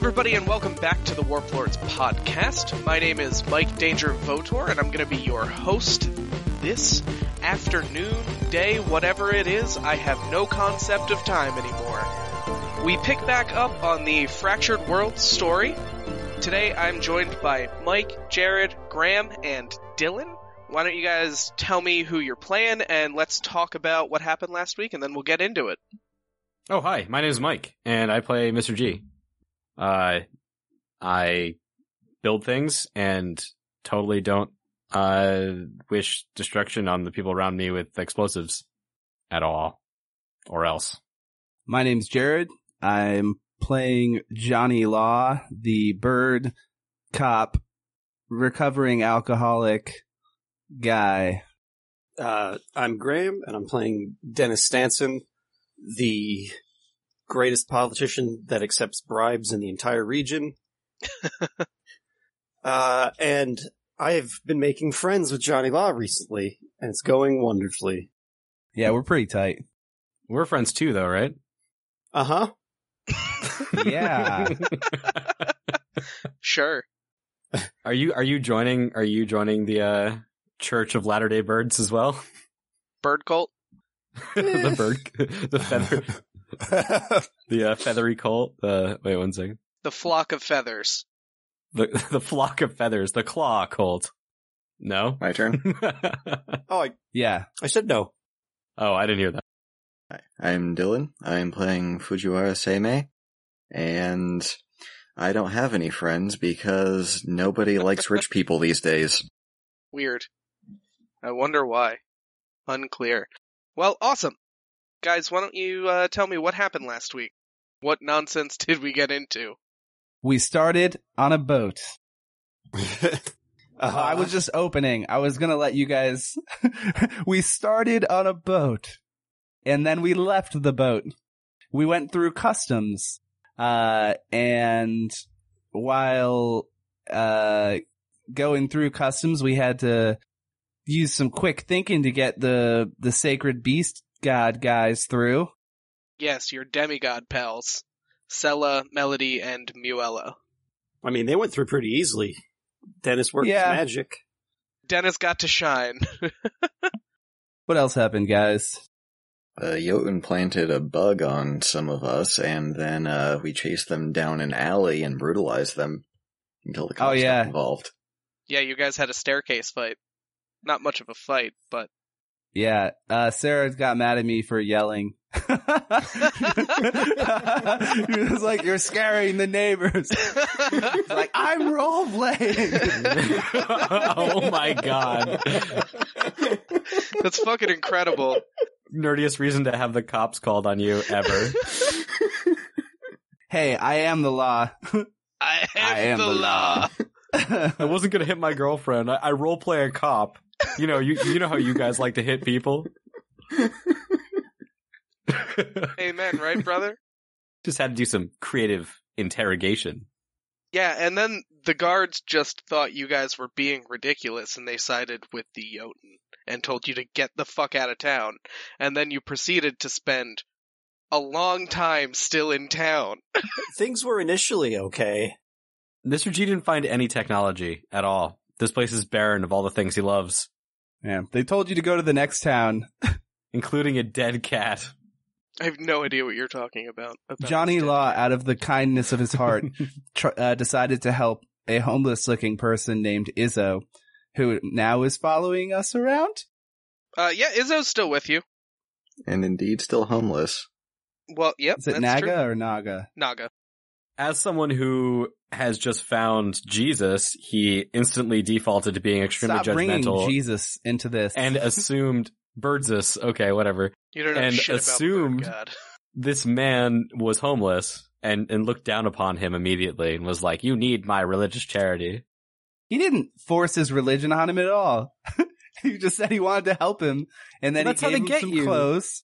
Everybody, and welcome back to the Warp Lords podcast. My name is Mike Danger Votor, and I'm going to be your host this afternoon, day, whatever it is. I have no concept of time anymore. We pick back up on the Fractured World story. Today, I'm joined by Mike, Jared, Graham, and Dylan. Why don't you guys tell me who you're playing, and let's talk about what happened last week, and then we'll get into it. Oh, hi. My name is Mike, and I play Mr. G. Uh, I build things and totally don't uh wish destruction on the people around me with explosives at all, or else. My name's Jared. I'm playing Johnny Law, the bird cop, recovering alcoholic guy. Uh, I'm Graham, and I'm playing Dennis Stanson, the greatest politician that accepts bribes in the entire region. uh, and I have been making friends with Johnny Law recently, and it's going wonderfully. Yeah, we're pretty tight. We're friends too, though, right? Uh huh. Yeah. Sure. Are you are you joining? Are you joining the uh Church of Latter Day Birds as well? Bird cult? the bird, the feather, the uh, feathery cult. Uh, wait one second. The flock of feathers. The the flock of feathers, the claw cult. No. My turn. Oh, I, yeah. I said no. oh, I didn't hear that. Hi, I'm Dylan. I'm playing Fujiwara Seimei, and I don't have any friends because nobody likes rich people these days. Weird. I wonder why. Unclear. Well, awesome. Guys, why don't you uh, tell me what happened last week? What nonsense did we get into? We started on a boat. uh, I was just opening. I was gonna let you guys. we started on a boat, and then we left the boat. We went through customs, uh, and while uh going through customs, we had to use some quick thinking to get the the sacred beast god guys through. Yes, your demigod pals. Sella, Melody, and Muella. I mean, they went through pretty easily. Dennis worked Yeah. his magic. Dennis got to shine. What else happened, guys? Uh, Jotun planted a bug on some of us, and then uh, we chased them down an alley and brutalized them until the cops Oh, yeah. got involved. yeah, you guys had a staircase fight. Not much of a fight, but Yeah, uh, Sarah got mad at me for yelling. he was like, "You're scaring the neighbors." Like I'm role playing. oh my god! that's fucking incredible. Nerdiest reason to have the cops called on you ever. hey, I am the law. I am, I am the, the law. I wasn't gonna hit my girlfriend. I, I role play a cop. You know, you you know how you guys like to hit people. Amen, right, brother? Just had to do some creative interrogation. Yeah, and then the guards just thought you guys were being ridiculous and they sided with the Jotun and told you to get the fuck out of town. And then you proceeded to spend a long time still in town. Things were initially okay. Mr. G didn't find any technology at all. This place is barren of all the things he loves, yeah, they told you to go to the next town. including a dead cat. I have no idea what you're talking about. about Johnny Law, cat. out of the kindness of his heart, tr- uh, decided to help a homeless-looking person named Izzo, who now is following us around. Uh, yeah, Izzo's still with you. And indeed, still homeless. Well, yep. Is it that's Naga true. or Naga? Naga. As someone who has just found Jesus, he instantly defaulted to being extremely Stop judgmental Jesus into this. and assumed Birdsus, okay, whatever. You don't know And shit assumed- about God. This man was homeless and, and looked down upon him immediately and was like, you need my religious charity. he didn't force his religion on him at all. he just said he wanted to help him, and then Well, that's he how gave they him get some you. clothes.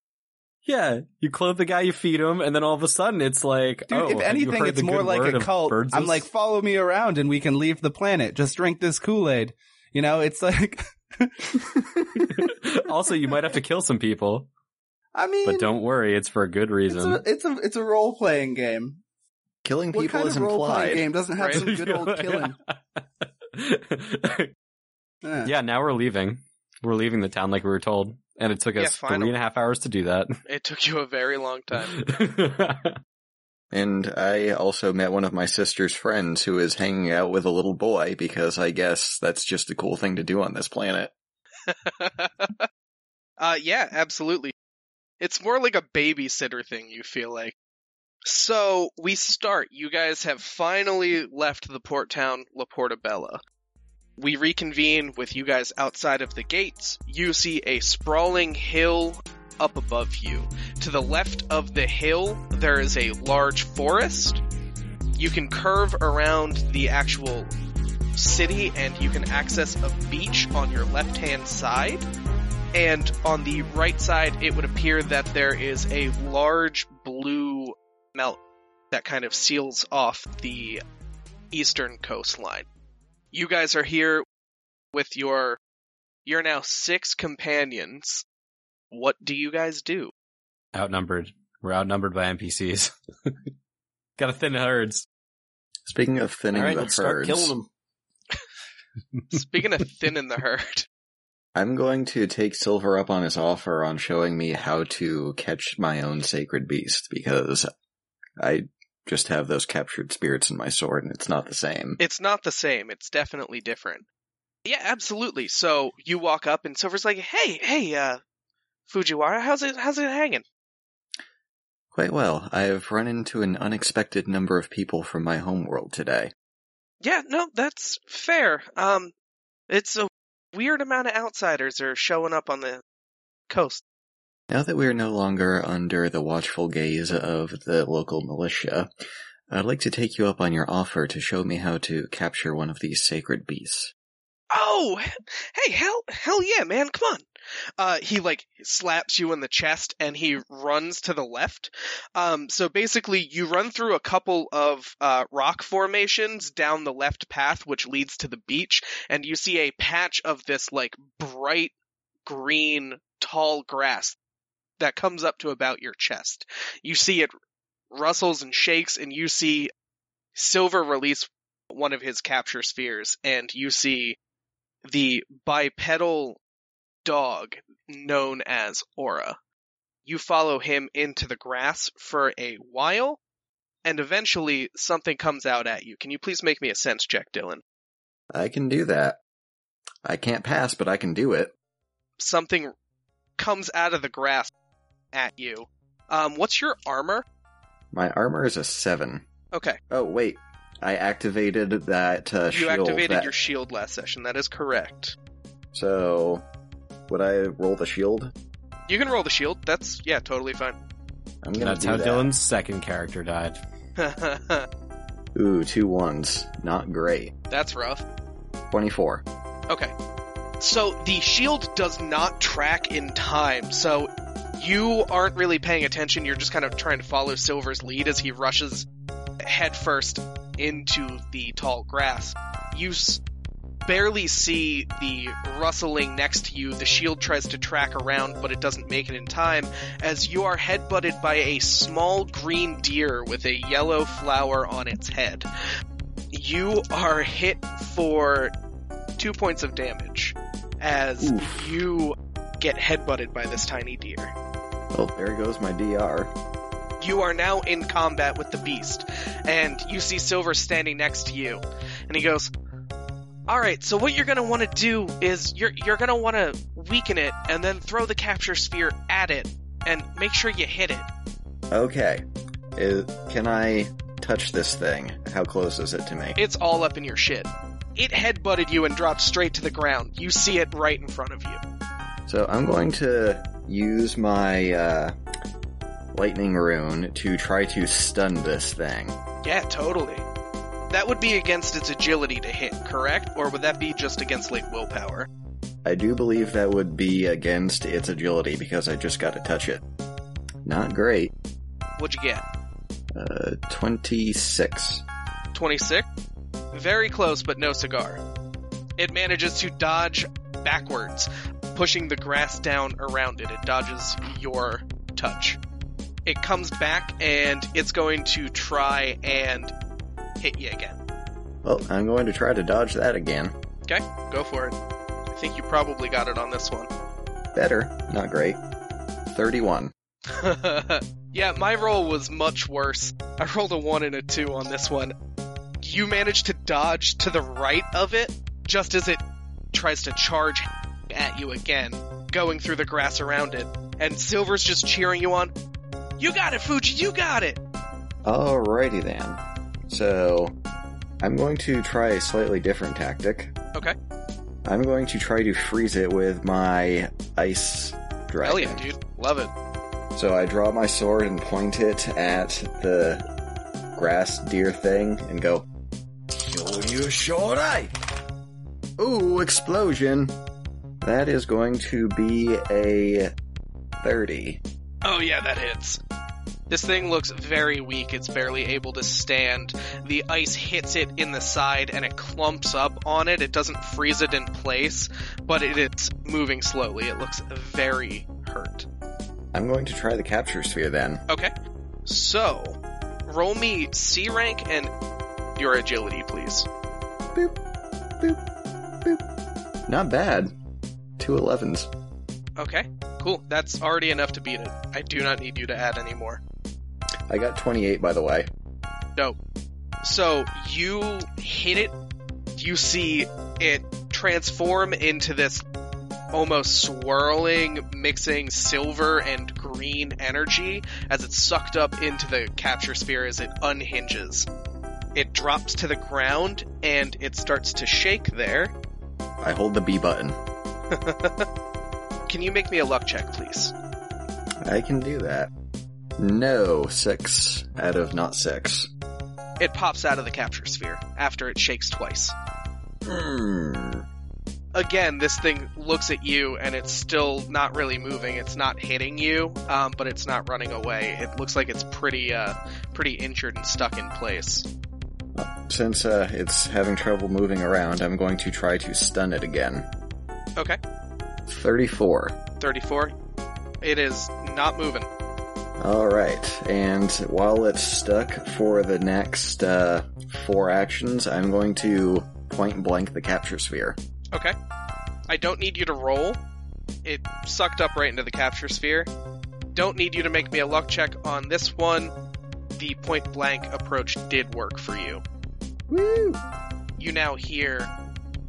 Yeah, you clothe the guy, you feed him, and then all of a sudden it's like, Dude, oh, if have you anything, heard it's more like a cult. Birdsus? I'm like, follow me around and we can leave the planet. Just drink this Kool-Aid. You know, it's like, also, you might have to kill some people, I mean, but don't worry, it's for a good it's reason. a, it's a, it's a role-playing game. Killing What people kind is of role playing implied. game doesn't have Right? some good old killing? Yeah. yeah, now we're leaving. We're leaving the town like we were told, and it took Yeah, us finally. three and a half hours to do that. It took you a very long time. And I also met one of my sister's friends who is hanging out with a little boy because I guess that's just a cool thing to do on this planet. uh, yeah, absolutely. It's more like a babysitter thing, you feel like. So, we start. You guys have finally left the port town La Portabella. We reconvene with you guys outside of the gates. You see a sprawling hill up above you. To the left of the hill, there is a large forest. You can curve around the actual city and you can access a beach on your left hand side. And on the right side, it would appear that there is a large blue melt that kind of seals off the eastern coastline. You guys are here with your, you're now six companions. What do you guys do? outnumbered. We're outnumbered by NPCs. Got to thin herds. Speaking of thinning All right, the let's start killing them. Speaking of thinning the herd, I'm going to take Silver up on his offer on showing me how to catch my own sacred beast because I just have those captured spirits in my sword and it's not the same. it's not the same. It's definitely different. Yeah, absolutely. So you walk up and Silver's like, "Hey, hey, uh, Fujiwara, how's it, how's it hanging?" Quite well. I've run into an unexpected number of people from my homeworld today. Yeah, no, that's fair. Um, it's a weird amount of outsiders are showing up on the coast. Now that we are no longer under the watchful gaze of the local militia, I'd like to take you up on your offer to show me how to capture one of these sacred beasts. Oh, hey, hell, hell yeah, man, come on. Uh, he like slaps you in the chest and he runs to the left. Um, so basically you run through a couple of, uh, rock formations down the left path, which leads to the beach, and you see a patch of this like bright green tall grass that comes up to about your chest. You see it rustles and shakes and you see Silver release one of his capture spheres and you see the bipedal dog known as Aura. You follow him into the grass for a while, and eventually something comes out at you. Can you please make me a sense check, Dylan? I can do that. I can't pass, but I can do it. Something comes out of the grass at you. Um, what's your armor? My armor is a seven. Okay, Oh wait, I activated that uh, you shield. activated that- your shield last session. That is correct. So, would I roll the shield? You can roll the shield. That's yeah, totally fine. I'm gonna That's do how that. Dylan's second character died. Ooh, two ones. Not great. That's rough. Twenty-four. Okay. So the shield does not track in time, so you aren't really paying attention. You're just kind of trying to follow Silver's lead as he rushes headfirst into the tall grass. You s- barely see the rustling next to you. The shield tries to track around, but it doesn't make it in time as you are headbutted by a small green deer with a yellow flower on its head. You are hit for two points of damage as Oof. you get headbutted by this tiny deer. Well, there goes my DR. You are now in combat with the beast, and you see Silver standing next to you, and he goes, "All right, so what you're gonna want to do is you're you're gonna want to weaken it, and then throw the capture sphere at it, and make sure you hit it." Okay. Is, can I touch this thing? How close is it to me? It's all up in your shit. It headbutted you and dropped straight to the ground. You see it right in front of you. So I'm going to use my uh, lightning rune to try to stun this thing. Yeah, totally. That would be against its agility to hit, correct? Or would that be just against like willpower? I do believe that would be against its agility because I just got to touch it. Not great. What'd you get? Uh, 26. 26? Very close, but no cigar. It manages to dodge backwards, pushing the grass down around it. It dodges your touch. it comes back and it's going to try and hit you again. Well, I'm going to try to dodge that again. Okay, go for it. I think you probably got it on this one. Better, not great. 31. yeah, my roll was much worse. I rolled a 1 and a 2 on this one. You managed to dodge to the right of it just as it tries to charge at you again, going through the grass around it. And Silver's just cheering you on. You got it, Fuji, you got it! Alrighty then. So, I'm going to try a slightly different tactic. Okay. I'm going to try to freeze it with my ice dragon. Hell yeah, dude. Love it. So I draw my sword and point it at the grass deer thing and go, Kill you, Shorai! Ooh, explosion! That is going to be a 30. Oh yeah, that hits. This thing looks very weak. It's barely able to stand. The ice hits it in the side and it clumps up on it. It doesn't freeze it in place, but it, it's moving slowly. It looks very hurt. I'm going to try the capture sphere then. Okay. So, roll me C rank and your agility, please. Boop, boop, boop. Not bad. Two 11s. Okay, cool. That's already enough to beat it. I do not need you to add any more. I got 28 by the way. Dope. So you hit it, you see it transform into this almost swirling, mixing silver and green energy as it's sucked up into the capture sphere as it unhinges. It drops to the ground and it starts to shake there. I hold the B button. Can you make me a luck check, please? I can do that. No, six out of not six. It pops out of the capture sphere after it shakes twice. Hmm. Again, this thing looks at you and it's still not really moving. It's not hitting you, um, but it's not running away. It looks like it's pretty, uh, pretty injured and stuck in place. Since uh, it's having trouble moving around, I'm going to try to stun it again. Okay, 34. 34. It is not moving. Alright, and while it's stuck for the next uh, four actions, I'm going to point blank the capture sphere. Okay. I don't need you to roll. It sucked up right into the capture sphere. Don't need you to make me a luck check on this one. The point blank approach did work for you. Woo! You now hear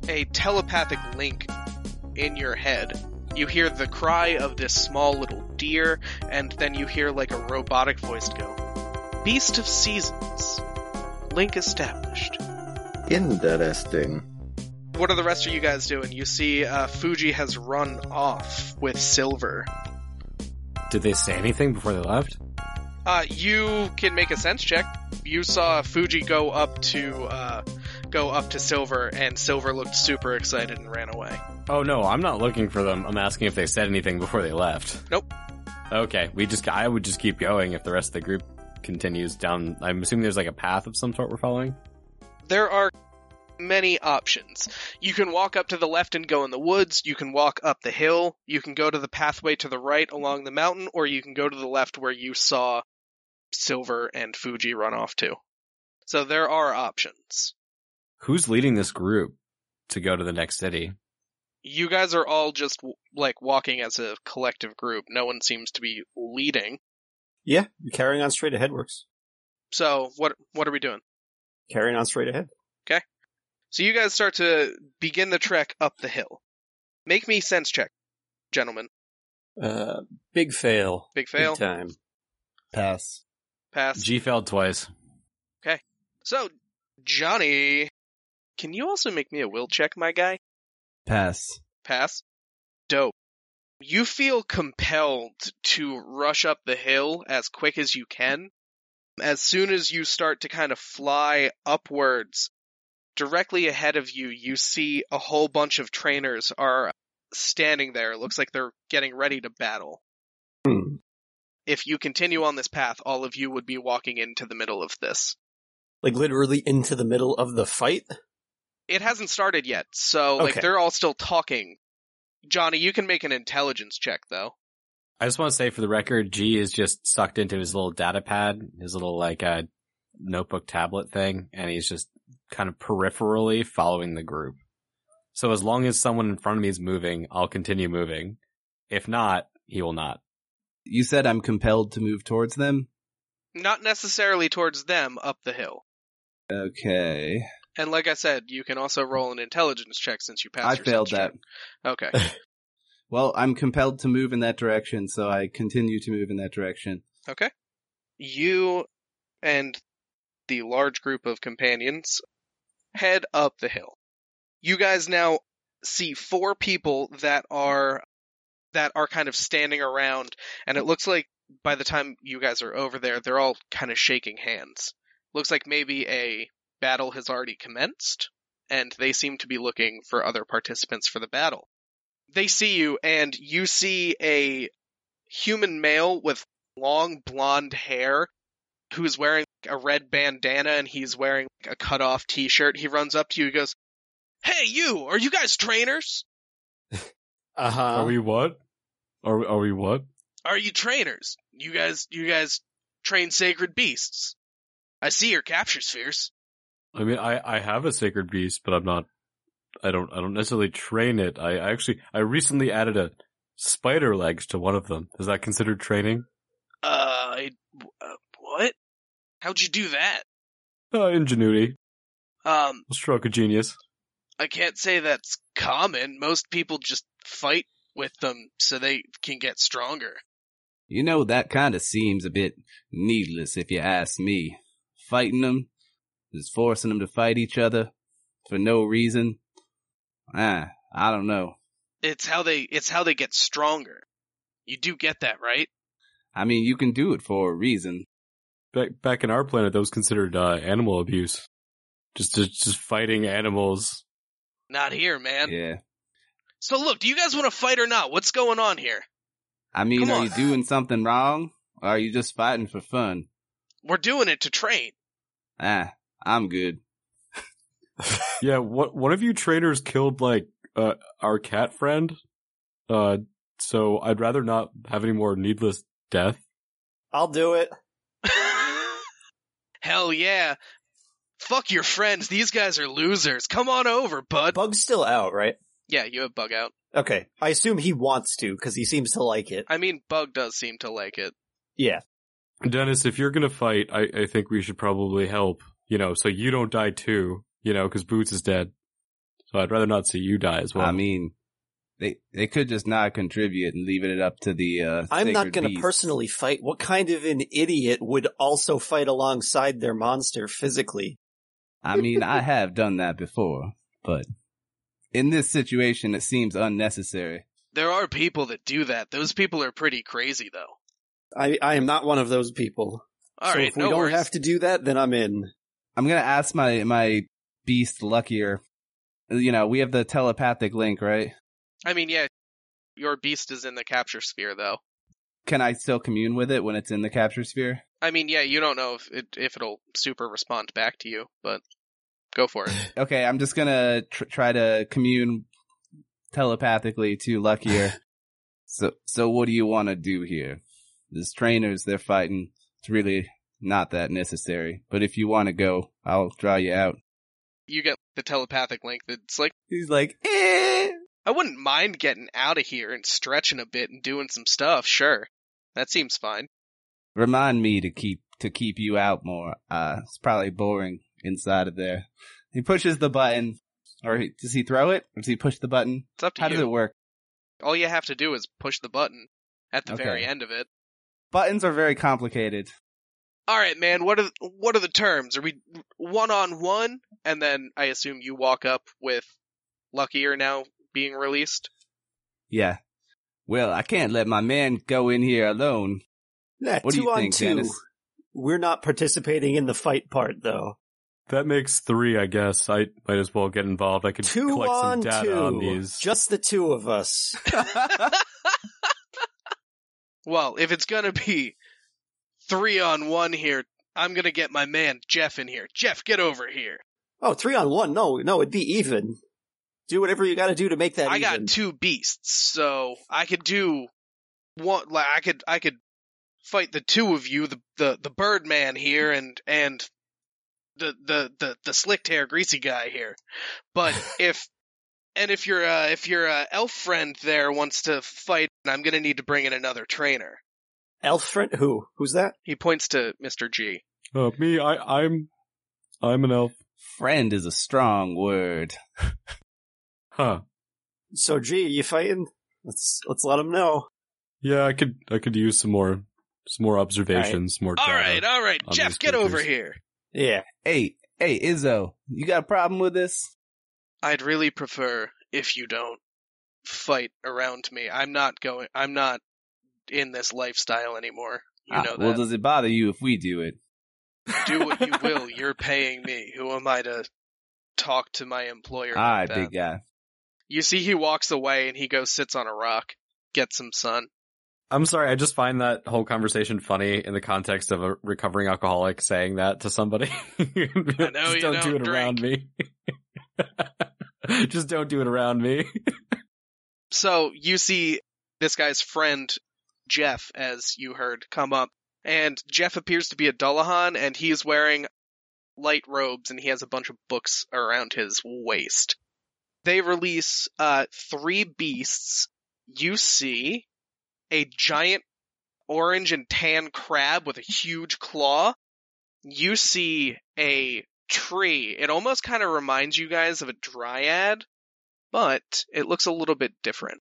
a telepathic link in your head. You hear the cry of this small little deer, and then you hear like a robotic voice go, Beast of Seasons. Link established. Interesting. What are the rest of you guys doing? You see, uh, Fuji has run off with Silver. Did they say anything before they left? Uh, you can make a sense check. You saw Fuji go up to, uh, go up to Silver, and Silver looked super excited and ran away. Oh no, I'm not looking for them. I'm asking if they said anything before they left. Nope. Okay, we just I would just keep going if the rest of the group continues down. I'm assuming there's like a path of some sort we're following. There are many options. You can walk up to the left and go in the woods, you can walk up the hill, you can go to the pathway to the right along the mountain, or you can go to the left where you saw Silver and Fuji run off to. So there are options. Who's leading this group to go to the next city? You guys are all just like walking as a collective group. No one seems to be leading. Yeah, carrying on straight ahead works. So what what are we doing? Carrying on straight ahead. Okay. So you guys start to begin the trek up the hill. Make me sense check, gentlemen. Uh, big fail. Big fail. Big time. Pass. Pass. G failed twice. Okay. So Johnny, can you also make me a will check, my guy? Pass. Pass. Dope. You feel compelled to rush up the hill as quick as you can. As soon as you start to kind of fly upwards, directly ahead of you, you see a whole bunch of trainers are standing there. It looks like they're getting ready to battle. Hmm. If you continue on this path, all of you would be walking into the middle of this. Like literally into the middle of the fight. It hasn't started yet, so like Okay. they're all still talking. Johnny, you can make an intelligence check though. I just want to say for the record, G is just sucked into his little data pad, his little like uh, notebook tablet thing, and he's just kind of peripherally following the group. So as long as someone in front of me is moving, I'll continue moving. If not, he will not. You said I'm compelled to move towards them? Not necessarily towards them, up the hill. Okay. And like I said, you can also roll an intelligence check since you passed. I failed that. check. Okay. Well, I'm compelled to move in that direction, so I continue to move in that direction. Okay. You and the large group of companions head up the hill. You guys now see four people that are that are kind of standing around and it looks like by the time you guys are over there they're all kind of shaking hands. Looks like maybe a battle has already commenced and they seem to be looking for other participants for the battle. They see you and you see a human male with long blonde hair who's wearing a red bandana and he's wearing a cut off t shirt. He runs up to you he goes, Hey, you, are you guys trainers? Uh huh. Are we what? Are we, are we what? Are you trainers? You guys, you guys train sacred beasts. I see your capture spheres. I mean, I, I have a sacred beast, but I'm not. I don't. I don't necessarily train it. I, I actually. I recently added a spider legs to one of them. Is that considered training? Uh, I, uh what? How'd you do that? Uh, ingenuity, Um, stroke of genius. I can't say that's common. Most people just fight with them so they can get stronger. You know, that kinda seems a bit needless if you ask me. Fighting them, just forcing them to fight each other for no reason. Ah, I don't know. It's how they, it's how they get stronger. You do get that, right? I mean, you can do it for a reason. Back back in our planet, that was considered uh, animal abuse. Just just just fighting animals. Not here, man. Yeah. So look, do you guys want to fight or not? What's going on here? I mean, Come are on. you doing something wrong? Or are you just fighting for fun? We're doing it to train. Ah, I'm good. Yeah, what one of you trainers killed like uh, our cat friend. Uh, so I'd rather not have any more needless death. I'll do it. Hell yeah. Fuck your friends. These guys are losers. Come on over, bud. Bug's still out, right? Yeah, you have Bug out. Okay. I assume he wants to because he seems to like it. I mean, Bug does seem to like it. Yeah. Dennis, if you're gonna fight, I, I think we should probably help. You know, so you don't die too. You know, because Boots is dead. So I'd rather not see you die as well. I mean, they they could just not contribute and leave it up to the. uh I'm not going to beast. personally fight. What kind of an idiot would also fight alongside their monster physically? I mean, I have done that before, but in this situation, it seems unnecessary. There are people that do that. Those people are pretty crazy, though. I, I am not one of those people. All so right, if we no don't worries. have to do that, then I'm in. I'm gonna ask my my beast luckier. You know, we have the telepathic link, right? I mean, yeah, your beast is in the capture sphere, though. Can I still commune with it when it's in the capture sphere? I mean, yeah, you don't know if it if it'll super respond back to you, but go for it. Okay, I'm just gonna tr- try to commune telepathically to luckier. so, so what do you want to do here? These trainers, they're fighting. It's really not that necessary. But if you want to go, I'll draw you out. You get the telepathic link that's like, He's like, eh. I wouldn't mind getting out of here and stretching a bit and doing some stuff. Sure, that seems fine. Remind me to keep to keep you out more. Uh, it's probably boring inside of there. He pushes the button, or he, does he throw it? Or does he push the button? It's up to How you. does it work? All you have to do is push the button at the Okay. very end of it. Buttons are very complicated. All right, man. What are what are the terms? Are we one on one? And then I assume you walk up with Luckier now being released. Yeah. Well, I can't let my man go in here alone. Yeah, What do two you on think, two. Dennis? We're not participating in the fight part, though. that makes three, I guess. I might as well get involved. I could Two collect some data two. on these. Just the two of us. Well, if it's gonna be three on one here, I'm gonna get my man Jeff in here. Jeff, get over here. Oh, three on one? No, no, it'd be even. Do whatever you gotta do to make that I even. got two beasts, so I could do one like I could I could fight the two of you, the the the Birdman here and and the the the the slicked hair greasy guy here. But if and if your uh, if your uh, elf friend there wants to fight, I'm gonna need to bring in another trainer. Elf friend? Who? Who's that? He points to Mr. G. Oh, me, I, I'm, I'm an elf. Friend is a strong word. Huh. So, G, you fighting? Let's let's let him know. Yeah, I could, I could use some more, some more observations, more All data. right, all right, Jeff, these get over here. Yeah. Hey, hey, Izzo, you got a problem with this? I'd really prefer if you don't fight around me. I'm not going. I'm not in this lifestyle anymore. You Ah, know well, does it bother you if we do it? Do what you will. You're paying me. Who am I to talk to my employer? All like right, that? big guy. You see, he walks away and he goes sits on a rock, gets some sun. I'm sorry, I just find that whole conversation funny in the context of a recovering alcoholic saying that to somebody. know, just you don't don't do it around me. just don't do it around me. So you see this guy's friend Jeff, as you heard, come up, and Jeff appears to be a Dullahan, and he is wearing light robes, and he has a bunch of books around his waist. They release uh, three beasts. You see a giant orange and tan crab with a huge claw. You see a tree. It almost kind of reminds you guys of a dryad, but it looks a little bit different.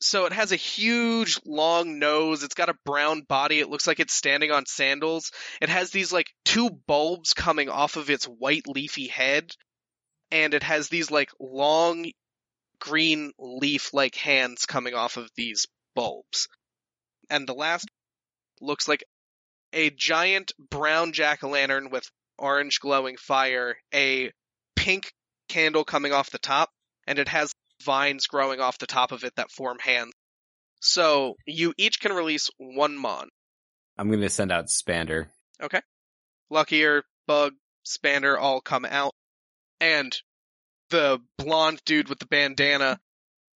So it has a huge long nose. It's got a brown body. It looks like it's standing on sandals. It has these like two bulbs coming off of its white leafy head. And it has these like long green leaf like hands coming off of these bulbs. And the last looks like a giant brown jack o' lantern with orange glowing fire, a pink candle coming off the top, and it has vines growing off the top of it that form hands. So you each can release one mon. I'm gonna send out Spander. Okay. Luckier, Bug, Spander all come out. And the blonde dude with the bandana.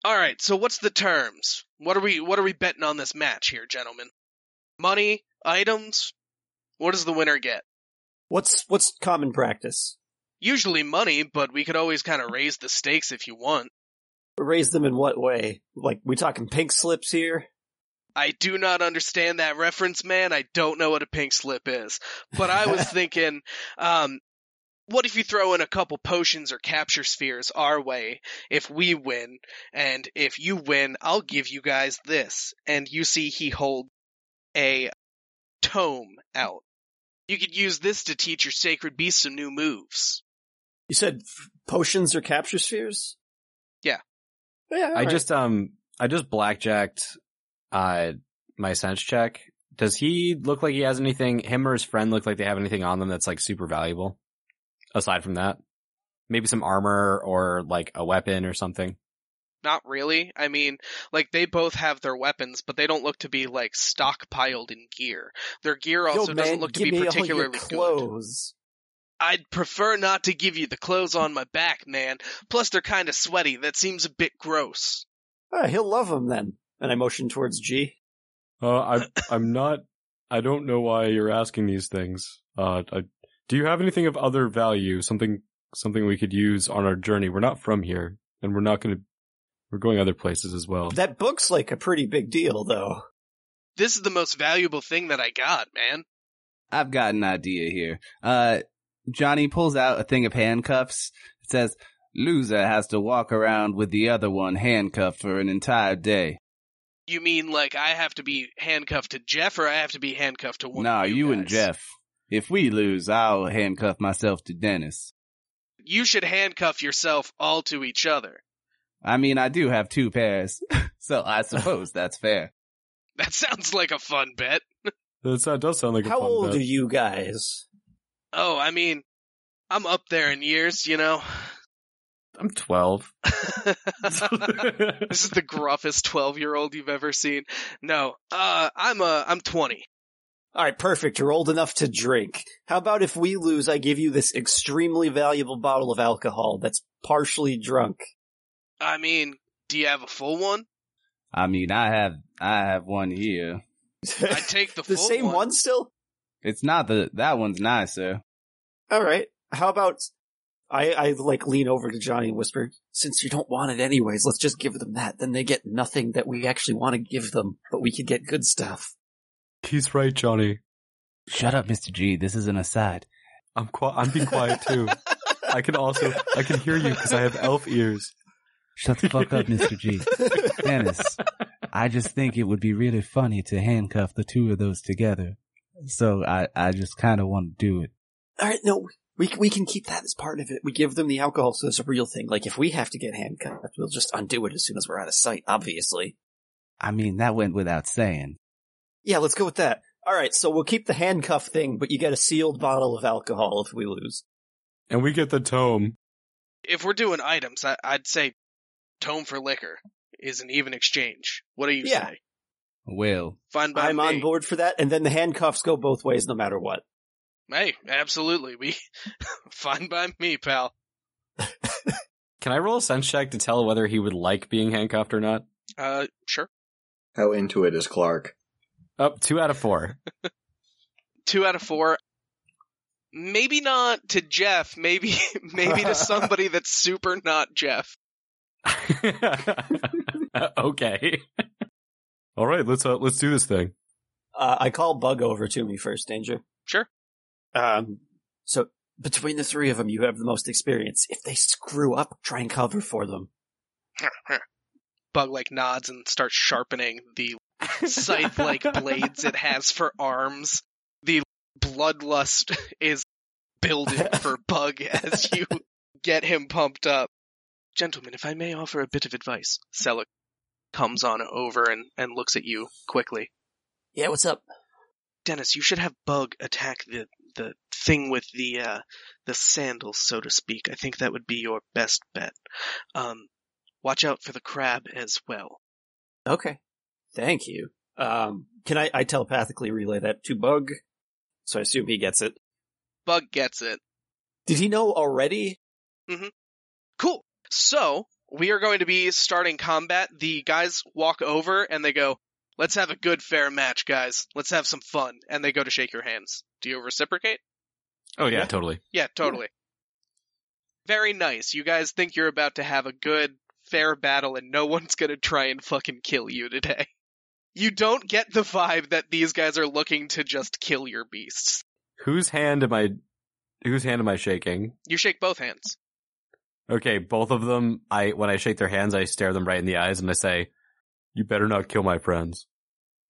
Alright, so what's the terms? What are we what are we betting on this match here, gentlemen? Money, items? What does the winner get? What's what's common practice? Usually money, but we could always kind of raise the stakes if you want. Raise them in what way? Like we talking pink slips here? I do not understand that reference, man. I don't know what a pink slip is. But I was thinking, um, what if you throw in a couple potions or capture spheres our way if we win? And if you win, I'll give you guys this. And you see he hold a tome out. You could use this to teach your sacred beast some new moves. You said f- potions or capture spheres? Yeah. Yeah. I alright. just um I just blackjacked uh my sense check. Does he look like he has anything him or his friend look like they have anything on them that's like super valuable? Aside from that? Maybe some armor or like a weapon or something. Not really. I mean, like they both have their weapons, but they don't look to be like stockpiled in gear. Their gear Yo, also man, doesn't look to be me all particularly good. clothes. I'd prefer not to give you the clothes on my back, man. Plus, they're kind of sweaty. That seems a bit gross. Ah, he'll love them then. And I motion towards G. Uh I I'm not I don't know why you're asking these things. Uh I, do you have anything of other value? Something something we could use on our journey. We're not from here and we're not going to we're going other places as well. That book's like a pretty big deal, though. This is the most valuable thing that I got, man. I've got an idea here. Uh, Johnny pulls out a thing of handcuffs. It says, loser has to walk around with the other one handcuffed for an entire day. You mean like I have to be handcuffed to Jeff, or I have to be handcuffed to one? Nah, of you, you and? Jeff. If we lose, I'll handcuff myself to Dennis. You should handcuff yourself all to each other. I mean, I do have two pairs, so I suppose that's fair. That sounds like a fun bet. That that does sound like a How fun old are you guys? Oh, I mean, I'm up there in years, you know. I'm 12. this is the gruffest 12 year old you've ever seen. No, uh, I'm, uh, I'm 20. Alright, perfect. You're old enough to drink. How about if we lose, I give you this extremely valuable bottle of alcohol that's partially drunk? I mean, do you have a full one? I mean, I have I have one here. I take the the full same one. one still. It's not the that one's nicer. All right. How about I, I like lean over to Johnny and whisper, since you don't want it anyways, let's just give them that. Then they get nothing that we actually want to give them, but we could get good stuff. He's right, Johnny. Shut up, Mr. G. This is an aside. I'm qui- I'm being quiet too. I can also I can hear you because I have elf ears. Shut the fuck up, Mr. G. Dennis, I just think it would be really funny to handcuff the two of those together. So I, I just kind of want to do it. All right, no, we we can keep that as part of it. We give them the alcohol, so it's a real thing. Like if we have to get handcuffed, we'll just undo it as soon as we're out of sight. Obviously. I mean, that went without saying. Yeah, let's go with that. All right, so we'll keep the handcuff thing, but you get a sealed bottle of alcohol if we lose. And we get the tome. If we're doing items, I, I'd say tome for liquor is an even exchange. What do you Yeah. say? Well, Fine by I'm me. on board for that, and then the handcuffs go both ways, no matter what. Hey, absolutely. We fine by me, pal. Can I roll a sense check to tell whether he would like being handcuffed or not? Uh, sure. How into it is Clark? Up two out of four. Two out of four. Maybe not to Jeff. Maybe maybe to somebody that's super not Jeff. okay. All right, let's uh, let's do this thing. Uh, I call Bug over to me first, Danger. Sure. Um, so between the three of them, you have the most experience. If they screw up, try and cover for them. Bug like nods and starts sharpening the scythe like blades it has for arms. The bloodlust is building for Bug as you get him pumped up. Gentlemen, if I may offer a bit of advice, Selleck comes on over and, and looks at you quickly. Yeah, what's up? Dennis, you should have Bug attack the the thing with the uh the sandals, so to speak. I think that would be your best bet. Um, watch out for the crab as well. Okay. Thank you. Um, can I, I telepathically relay that to Bug? So I assume he gets it. Bug gets it. Did he know already? Mm-hmm. Cool. So we are going to be starting combat. The guys walk over and they go, "Let's have a good, fair match, guys. Let's have some fun." And they go to shake your hands. Do you reciprocate? Oh yeah, Yeah. totally. Yeah, totally. Very nice. You guys think you're about to have a good, fair battle and no one's gonna try and fucking kill you today. You don't get the vibe that these guys are looking to just kill your beasts. Whose hand am I? Whose hand am I shaking? You shake both hands. Okay, both of them. I when I shake their hands, I stare them right in the eyes and I say, "You better not kill my friends."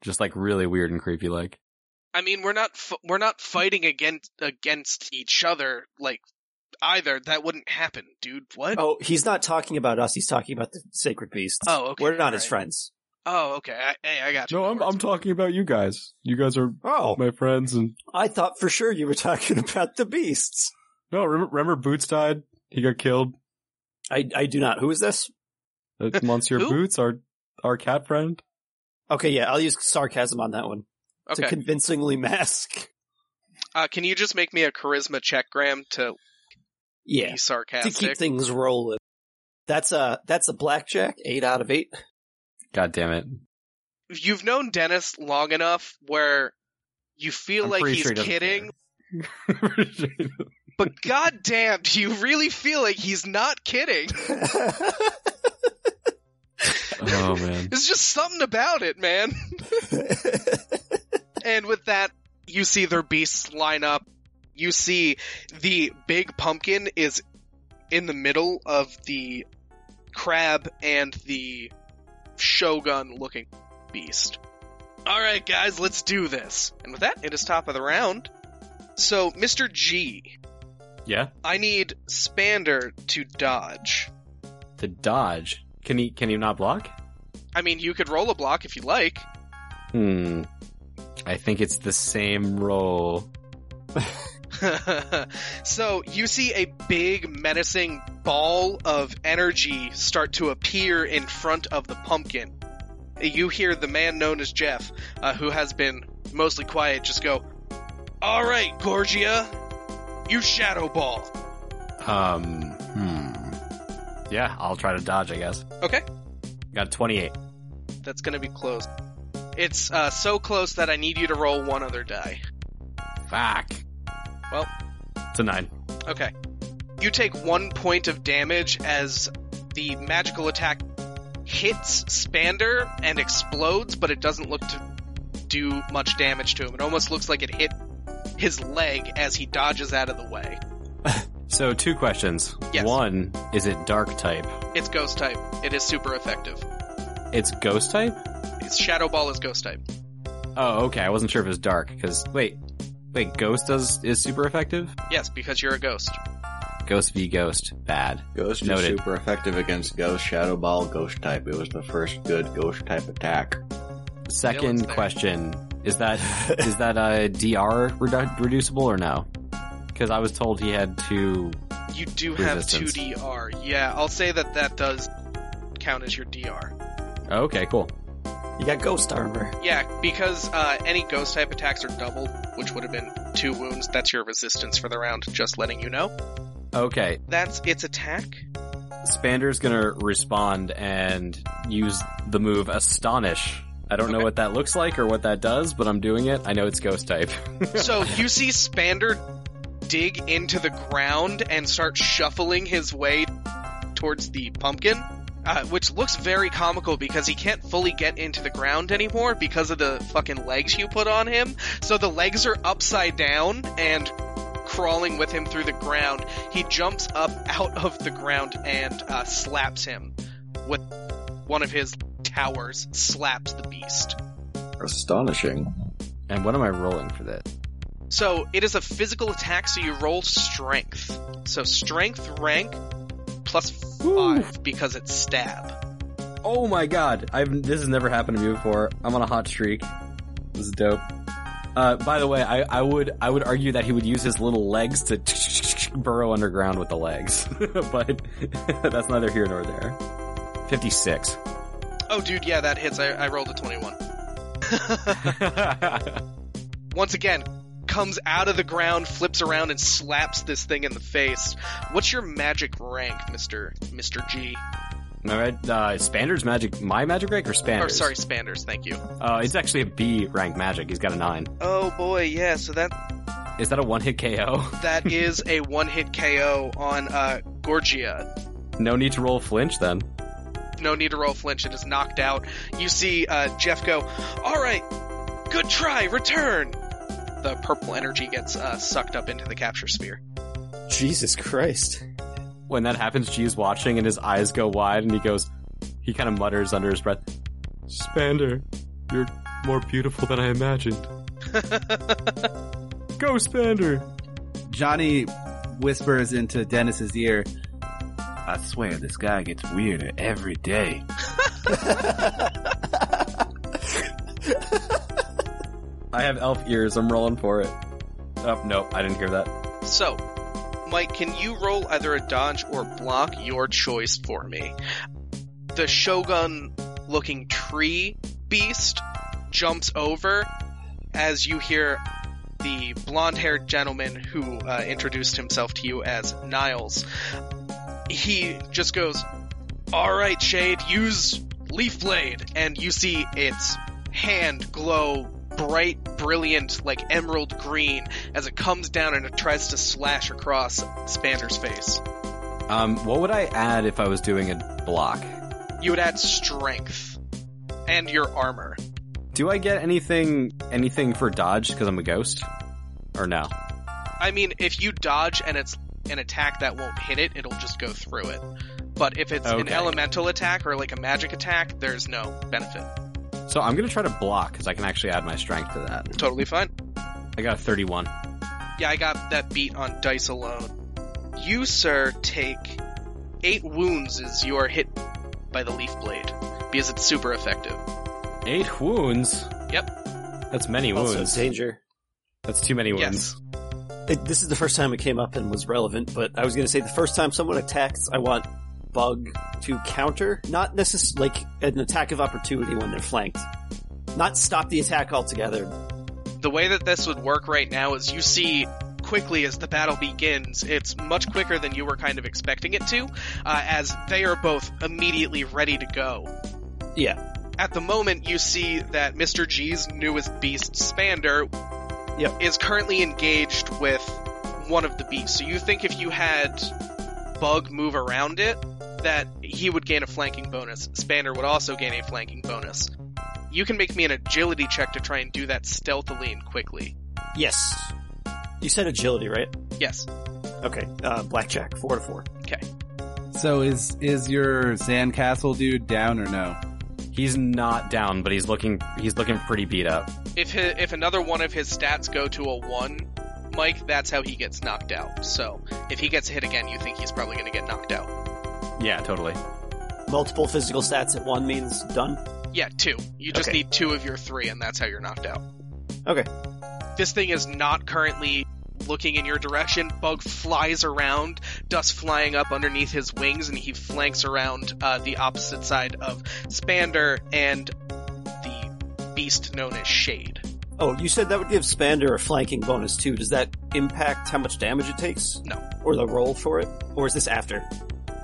Just like really weird and creepy, like. I mean, we're not f- we're not fighting against against each other like either. That wouldn't happen, dude. What? Oh, he's not talking about us. He's talking about the sacred beasts. Oh, okay, We're not his friends. Oh, okay. I, hey, I got you. No, I'm I'm talking about you guys. You guys are Oh, my friends, and I thought for sure you were talking about the beasts. no, remember, remember Boots died. He got killed. I, I do not. Who is this? That's Monsieur Who? Boots, our our cat friend. Okay, yeah, I'll use sarcasm on that one to convincingly mask. Uh, can you just make me a charisma check, Graham, to Yeah, be to keep things rolling. That's a that's a blackjack. Eight out of eight. God damn it! You've known Dennis long enough where you feel I'm like he's sure he doesn't kidding, care. But goddamn, do you really feel like he's not kidding? oh man. There's just something about it, man. And with that, you see their beasts line up. You see the big pumpkin is in the middle of the crab and the shogun looking beast. Alright, guys, let's do this. And with that, it is top of the round. So, Mr. G, Yeah, I need Spander to dodge. To dodge. Can he? Can he not block? I mean, you could roll a block if you like. Hmm. I think it's the same roll. so you see a big menacing ball of energy start to appear in front of the pumpkin. You hear the man known as Jeff, uh, who has been mostly quiet, just go, "All right, Gorgia, you shadow ball." Um. Hmm. Yeah, I'll try to dodge. I guess. Okay. Got a twenty-eight. That's gonna be close. It's uh, so close that I need you to roll one other die. Fuck. Well. it's a nine. Okay. You take one point of damage as the magical attack hits Spander and explodes, but it doesn't look to do much damage to him. It almost looks like it hit his leg as he dodges out of the way. So two questions. Yes. One, is it dark type? It's ghost type. It is super effective. It's ghost type? Its Shadow Ball is ghost type. Oh, okay. I wasn't sure if it was dark because wait, wait, ghost does is super effective. Yes, because you're a ghost. Ghost v ghost, bad. Ghost Noted. is super effective against Ghost, Shadow Ball, Ghost type. It was the first good Ghost type attack. Second there. question is that is that a DR redu- reducible or no? Because I was told he had two. You do have 2DR. Yeah, I'll say that that does count as your DR. Okay, cool. You got ghost armor. Yeah, because uh, any ghost type attacks are doubled, which would have been two wounds. That's your resistance for the round, just letting you know. Okay, That's its attack. Spander's gonna respond and use the move Astonish. I don't know what that looks like or what that does, but I'm doing it. I know it's ghost type. So you see Spander dig into the ground and start shuffling his way towards the pumpkin, uh, which looks very comical because he can't fully get into the ground anymore because of the fucking legs you put on him. So the legs are upside down and crawling with him through the ground. He jumps up out of the ground and uh, slaps him with one of his towers, slaps the beast. Astonishing. and what am I rolling for that? So it is a physical attack, so you roll strength. So strength rank plus five because it's stab. Oh my god! I've this has never happened to me before. I'm on a hot streak. This is dope. Uh, by the way, I, I would I would argue that he would use his little legs to burrow underground with the legs, but that's neither here nor there. Fifty six. Oh, dude, yeah, that hits. I, I rolled a twenty-one. Once again, comes out of the ground, flips around, and slaps this thing in the face. What's your magic rank, Mister Mister G? All right, uh, Spander's magic, my magic rank or Spander's? Or sorry, Spanders. Thank you. uh, it's actually a B rank magic. He's got a nine. Oh boy, yeah. So that Is that a one hit KO? that is a one-hit KO on uh, Gorgia. no need to roll flinch then. No need to roll flinch. It is knocked out. You see uh, Jeff go, "All right, good try, return." The purple energy gets uh, sucked up into the capture sphere. Jesus Christ. When that happens, G is watching and his eyes go wide and he goes, he kind of mutters under his breath, Spander, you're more beautiful than I imagined. Go, Spander! Johnny whispers into Dennis's ear, I swear this guy gets weirder every day. I have elf ears, I'm rolling for it. Oh, no, I didn't hear that. So, Mike, can you roll either a dodge or block your choice for me? The Shogun-looking tree beast jumps over as you hear the blonde-haired gentleman who uh, introduced himself to you as Niles. He just goes, "All right, Shade, use Leaf Blade," and you see its hand glow bright, brilliant, like emerald green as it comes down and it tries to slash across Spander's face. Um, what would I add if I was doing a block? You would add strength and your armor. Do I get anything, anything for dodge because I'm a ghost? Or no? I mean, if you dodge and it's an attack that won't hit it, it'll just go through it. But if it's an elemental attack or like a magic attack, there's no benefit. So I'm gonna try to block because I can actually add my strength to that. Totally fine. I got a 31. Yeah, I got that beat on dice alone. You, sir, take eight wounds as you are hit by the leaf blade because it's super effective. Eight wounds? Yep. That's many Also wounds. danger. That's too many Yes. It, this is the first time it came up and was relevant, but I was going to say the first time someone attacks, I want Bug to counter, not necessarily like an attack of opportunity when they're flanked. Not stop the attack altogether. The way that this would work right now is you see quickly as the battle begins, it's much quicker than you were kind of expecting it to, uh, as they are both immediately ready to go. Yeah. At the moment, you see that Mr. G's newest beast, Spander, Yep. is currently engaged with one of the beasts. So you think if you had Bug move around it, that he would gain a flanking bonus. Spander would also gain a flanking bonus. You can make me an agility check to try and do that stealthily and quickly. Yes. You said agility, right? Yes. Okay. Uh, blackjack, four to four. Okay. So is is your sandcastle dude down or no? He's not down, but he's looking he's looking pretty beat up. If hi if another one of his stats go to a one, Mike, that's how he gets knocked out. So if he gets hit again, you think he's probably going to get knocked out. Yeah, totally. Multiple physical stats at one means done. Yeah, two. You just Okay. need two of your three, and that's how you're knocked out. Okay. This thing is not currently looking in your direction. Bug flies around, dust flying up underneath his wings, and he flanks around uh, the opposite side of Spander and the beast known as Shade. Oh, you said that would give Spander a flanking bonus too. Does that impact how much damage it takes? No. Or the roll for it? Or is this after?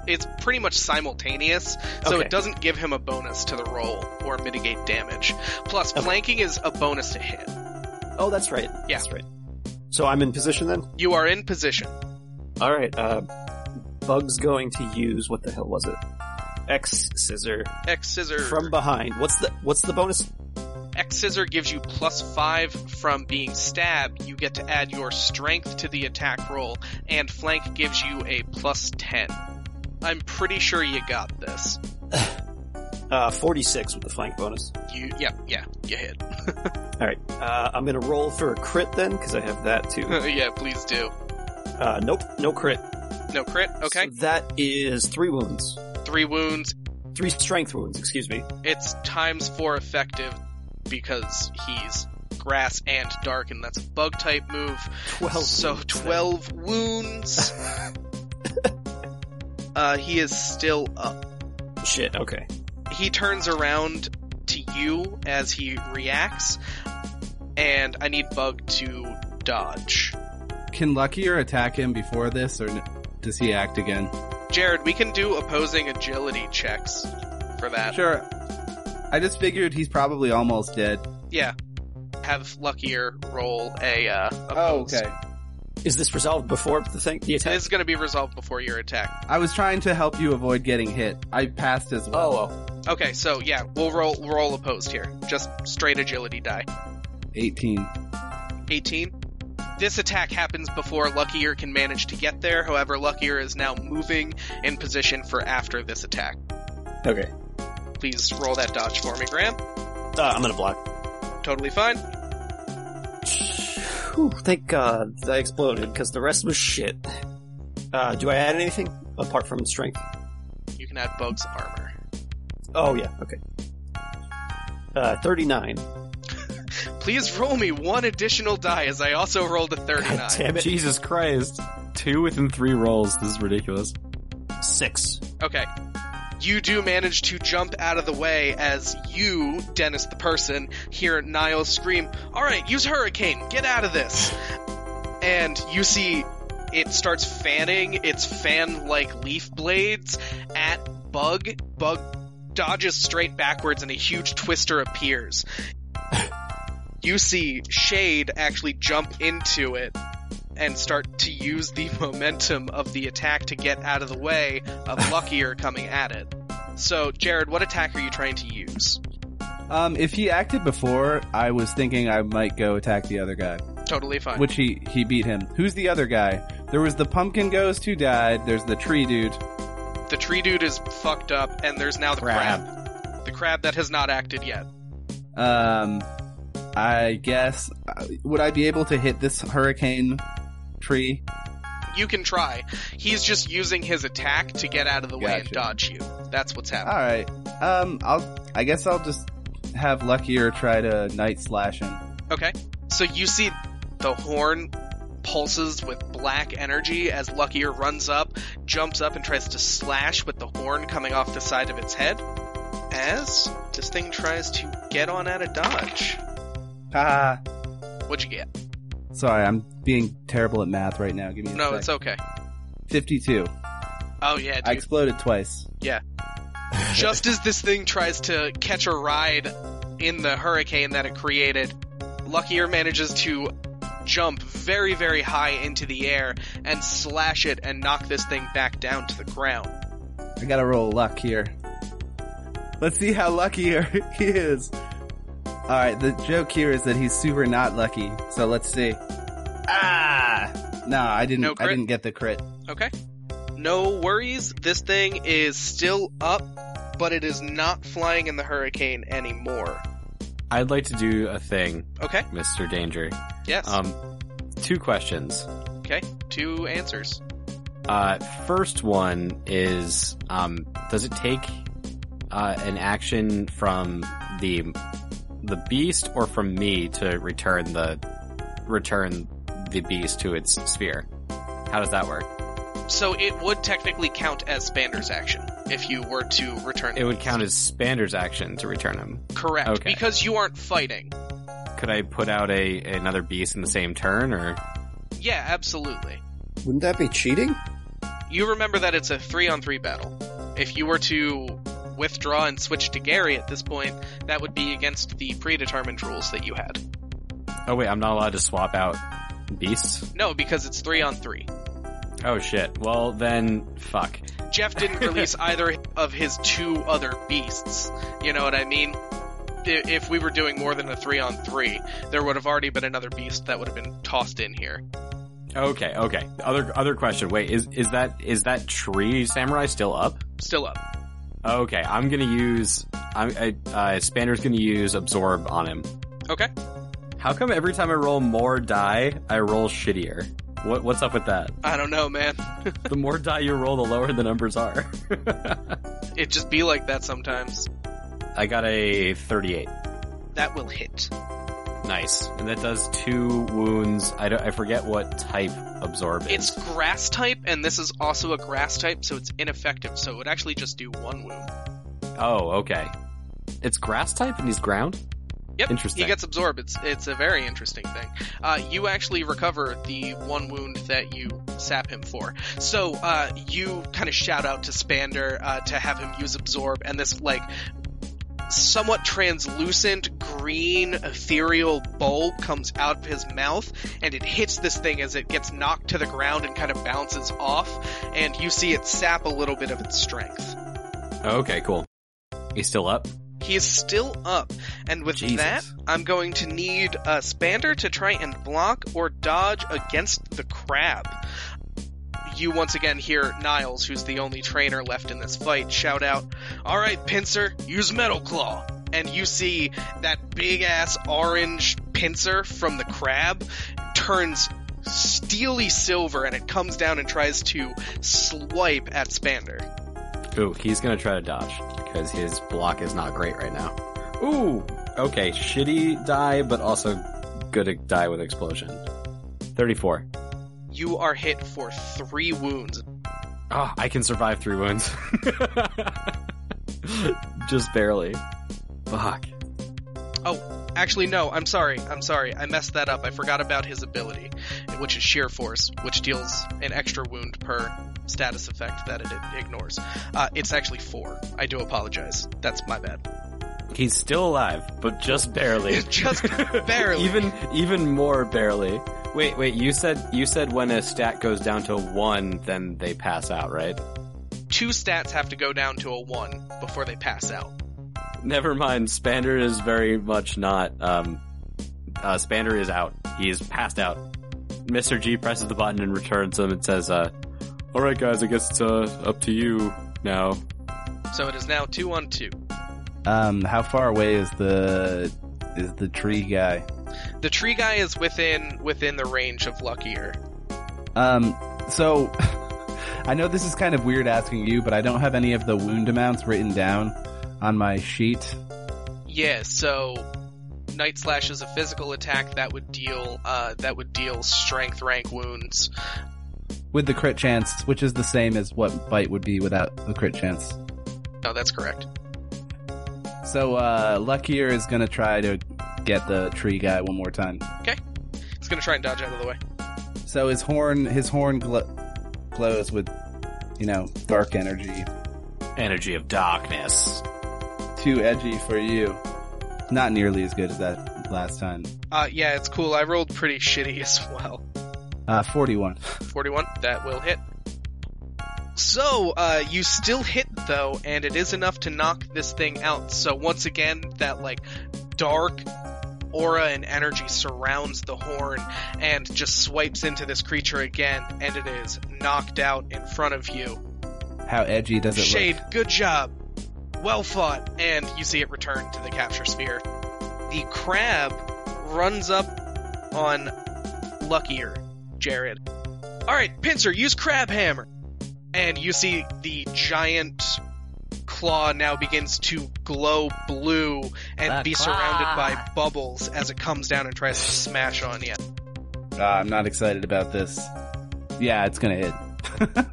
It's pretty much simultaneous, so Okay. it doesn't give him a bonus to the roll or mitigate damage. Plus, Okay. flanking is a bonus to hit. Oh, that's right. Yeah. That's right. So I'm in position then? You are in position. Alright, uh, Bug's going to use, what the hell was it? X scissor X scissor from behind. What's the, what's the bonus? X scissor gives you plus five from being stabbed. You get to add your strength to the attack roll, and flank gives you a plus ten. I'm pretty sure you got this. Uh, 46 with the flank bonus. You, yeah, yeah, you hit. Alright, uh, I'm gonna roll for a crit then, because I have that too. yeah, please do. Uh, nope, no crit. No crit. Okay, So that is three wounds. three wounds. Three strength wounds, excuse me. It's times four effective because he's grass and dark, and that's a bug type move. 12 so wounds. 12 wounds. uh, he is still up. Shit, okay. He turns around to you as he reacts, and I need Bug to dodge. Can Luckier attack him before this, or does he act again? Jared, we can do opposing agility checks for that. Sure. I just figured he's probably almost dead. Yeah. Have Luckier roll a, uh, Oh, okay. Is this resolved before the thing, the attack? This is going to be resolved before your attack. I was trying to help you avoid getting hit. I passed as well. Oh, Okay, so yeah, we'll roll roll opposed here. Just straight agility die. 18. 18. This attack happens before Luckier can manage to get there. However, Luckier is now moving in position for after this attack. Okay. Please roll that dodge for me, Graham. Uh, I'm gonna block. Totally fine. Whew, thank God that exploded, because the rest was shit. Uh, do I add anything? Apart from strength? You can add Bug's armor. Oh, yeah, okay. Uh, 39. Please roll me one additional die as I also rolled a 39. God damn it. Jesus Christ. Two within three rolls. This is ridiculous. Six. Okay. You do manage to jump out of the way as you, Dennis the person, hear Niles scream, Alright, use Hurricane, get out of this! And you see it starts fanning its fan like leaf blades at Bug. Bug dodges straight backwards and a huge twister appears. you see Shade actually jump into it and start to use the momentum of the attack to get out of the way of Luckier coming at it. So, Jared, what attack are you trying to use? Um, if he acted before, I was thinking I might go attack the other guy, Totally fine. which he he beat him. Who's the other guy? There was the pumpkin ghost who died. There's the tree dude. The tree dude is fucked up, and there's now the crab. Crab. The crab that has not acted yet. Um, I guess uh, would I be able to hit this hurricane tree? You can try. He's just using his attack to get out of the way and dodge you. That's what's happening. All right. Um, I'll. I guess I'll just have Luckier try to night slash him. Okay. So you see the horn pulses with black energy as Luckier runs up, jumps up, and tries to slash with the horn coming off the side of its head. As this thing tries to get on out of dodge. Haha. What'd you get? Sorry, I'm being terrible at math right now. Give me a No, sec. it's okay. 52. Oh yeah, I exploded twice. Yeah. Just as this thing tries to catch a ride in the hurricane that it created, Luckier manages to jump very, very high into the air and slash it and knock this thing back down to the ground. I gotta roll luck here. Let's see how lucky he is. Alright, the joke here is that he's super not lucky. So let's see. Ah! No, I didn't No I didn't get the crit. Okay? No worries, this thing is still up, but it is not flying in the hurricane anymore. I'd like to do a thing, Okay? Mr. Danger. Yes. Um, two questions. okay, two answers. Uh, first one is, um, does it take uh, an action from the the beast or from me to return the return the beast to its sphere? How does that work? So it would technically count as Spander's action if you were to return It would count as Spander's action to return him. correct Okay. because you aren't fighting. Could I put out a another beast in the same turn, or Yeah, absolutely. Wouldn't that be cheating? You remember that it's a three on three battle. If you were to withdraw and switch to Gary at this point, that would be against the predetermined rules that you had. oh wait, I'm not allowed to swap out beasts? No, because it's three on three. Oh shit. Well then, fuck. Jeff didn't release either of his two other beasts. You know what I mean? If we were doing more than a three on three, there would have already been another beast that would have been tossed in here. Okay, okay. Other other question. Wait, is is that is that tree samurai still up? Still up. Okay, I'm gonna use. I'm I, uh, Spander's gonna use absorb on him. Okay. How come every time I roll more die, I roll shittier? What what's up with that? I don't know, man. The more die you roll, the lower the numbers are. It just be like that sometimes. I got a 38. That will hit. Nice, and that does two wounds. I don't. I forget what type absorb is. It's grass type, and this is also a grass type, so it's ineffective. So it would actually just do one wound. Oh, okay. It's grass type and he's ground. Yep. Interesting. He gets absorbed. It's it's a very interesting thing. Uh, you actually recover the one wound that you sap him for. So uh, you kind of shout out to Spander uh, to have him use absorb, and this like somewhat translucent green ethereal bulb comes out of his mouth and it hits this thing as it gets knocked to the ground and kind of bounces off and you see it sap a little bit of its strength Okay, cool. He's still up. He is still up, and with Jesus. that, I'm going to need a Spander to try and block or dodge against the crab. You once again hear Niles, who's the only trainer left in this fight, shout out, Alright, Pincer, use Metal Claw! And you see that big ass orange pincer from the crab turns steely silver and it comes down and tries to swipe at Spander. Ooh, he's gonna try to dodge because his block is not great right now. Ooh, okay, shitty die, but also good at die with explosion. Thirty-four. You are hit for three wounds Oh, I can survive three wounds. Just barely. Fuck. Oh, Actually, no, I'm sorry. I'm sorry. I messed that up. I forgot about his ability, which is Sheer Force, which deals an extra wound per status effect that it ignores. Uh, it's actually four. I do apologize. That's my bad. He's still alive, but just barely. Just barely. even even more barely. Wait, wait. You said you said when a stat goes down to one, then they pass out, right? Two stats have to go down to a one before they pass out. Never mind. Spander is very much not. Um, uh, Spander is out. He is passed out. Mr. G presses the button and returns them and says, uh, "All right, guys. I guess it's uh, up to you now." So it is now two on two. Um, how far away is the is the tree guy? The tree guy is within within the range of Luckier. Um, so I know this is kind of weird asking you, but I don't have any of the wound amounts written down on my sheet. Yeah, so Night Slash is a physical attack that would deal uh, that would deal strength rank wounds. With the crit chance, which is the same as what bite would be without the crit chance. No, that's correct. So, uh, Luckier is gonna try to get the tree guy one more time. Okay. He's gonna try and dodge out of the way. So his horn, his horn gl- glows with, you know, dark energy. Energy of darkness. Too edgy for you. Not nearly as good as that last time. Uh, yeah, it's cool. I rolled pretty shitty as well. Uh, 41. 41, that will hit. So, uh, you still hit though, and it is enough to knock this thing out. So once again, that like dark aura and energy surrounds the horn and just swipes into this creature again, and it is knocked out in front of you. How edgy does it Shade, look? Shade, good job. Well fought. And you see it return to the capture sphere. The crab runs up on Luckier, Jared. Alright, Pincer, use Crab Hammer. And you see the giant claw now begins to glow blue and The be claw. surrounded by bubbles as it comes down and tries to smash on you. Uh, I'm not excited about this. Yeah, it's gonna hit.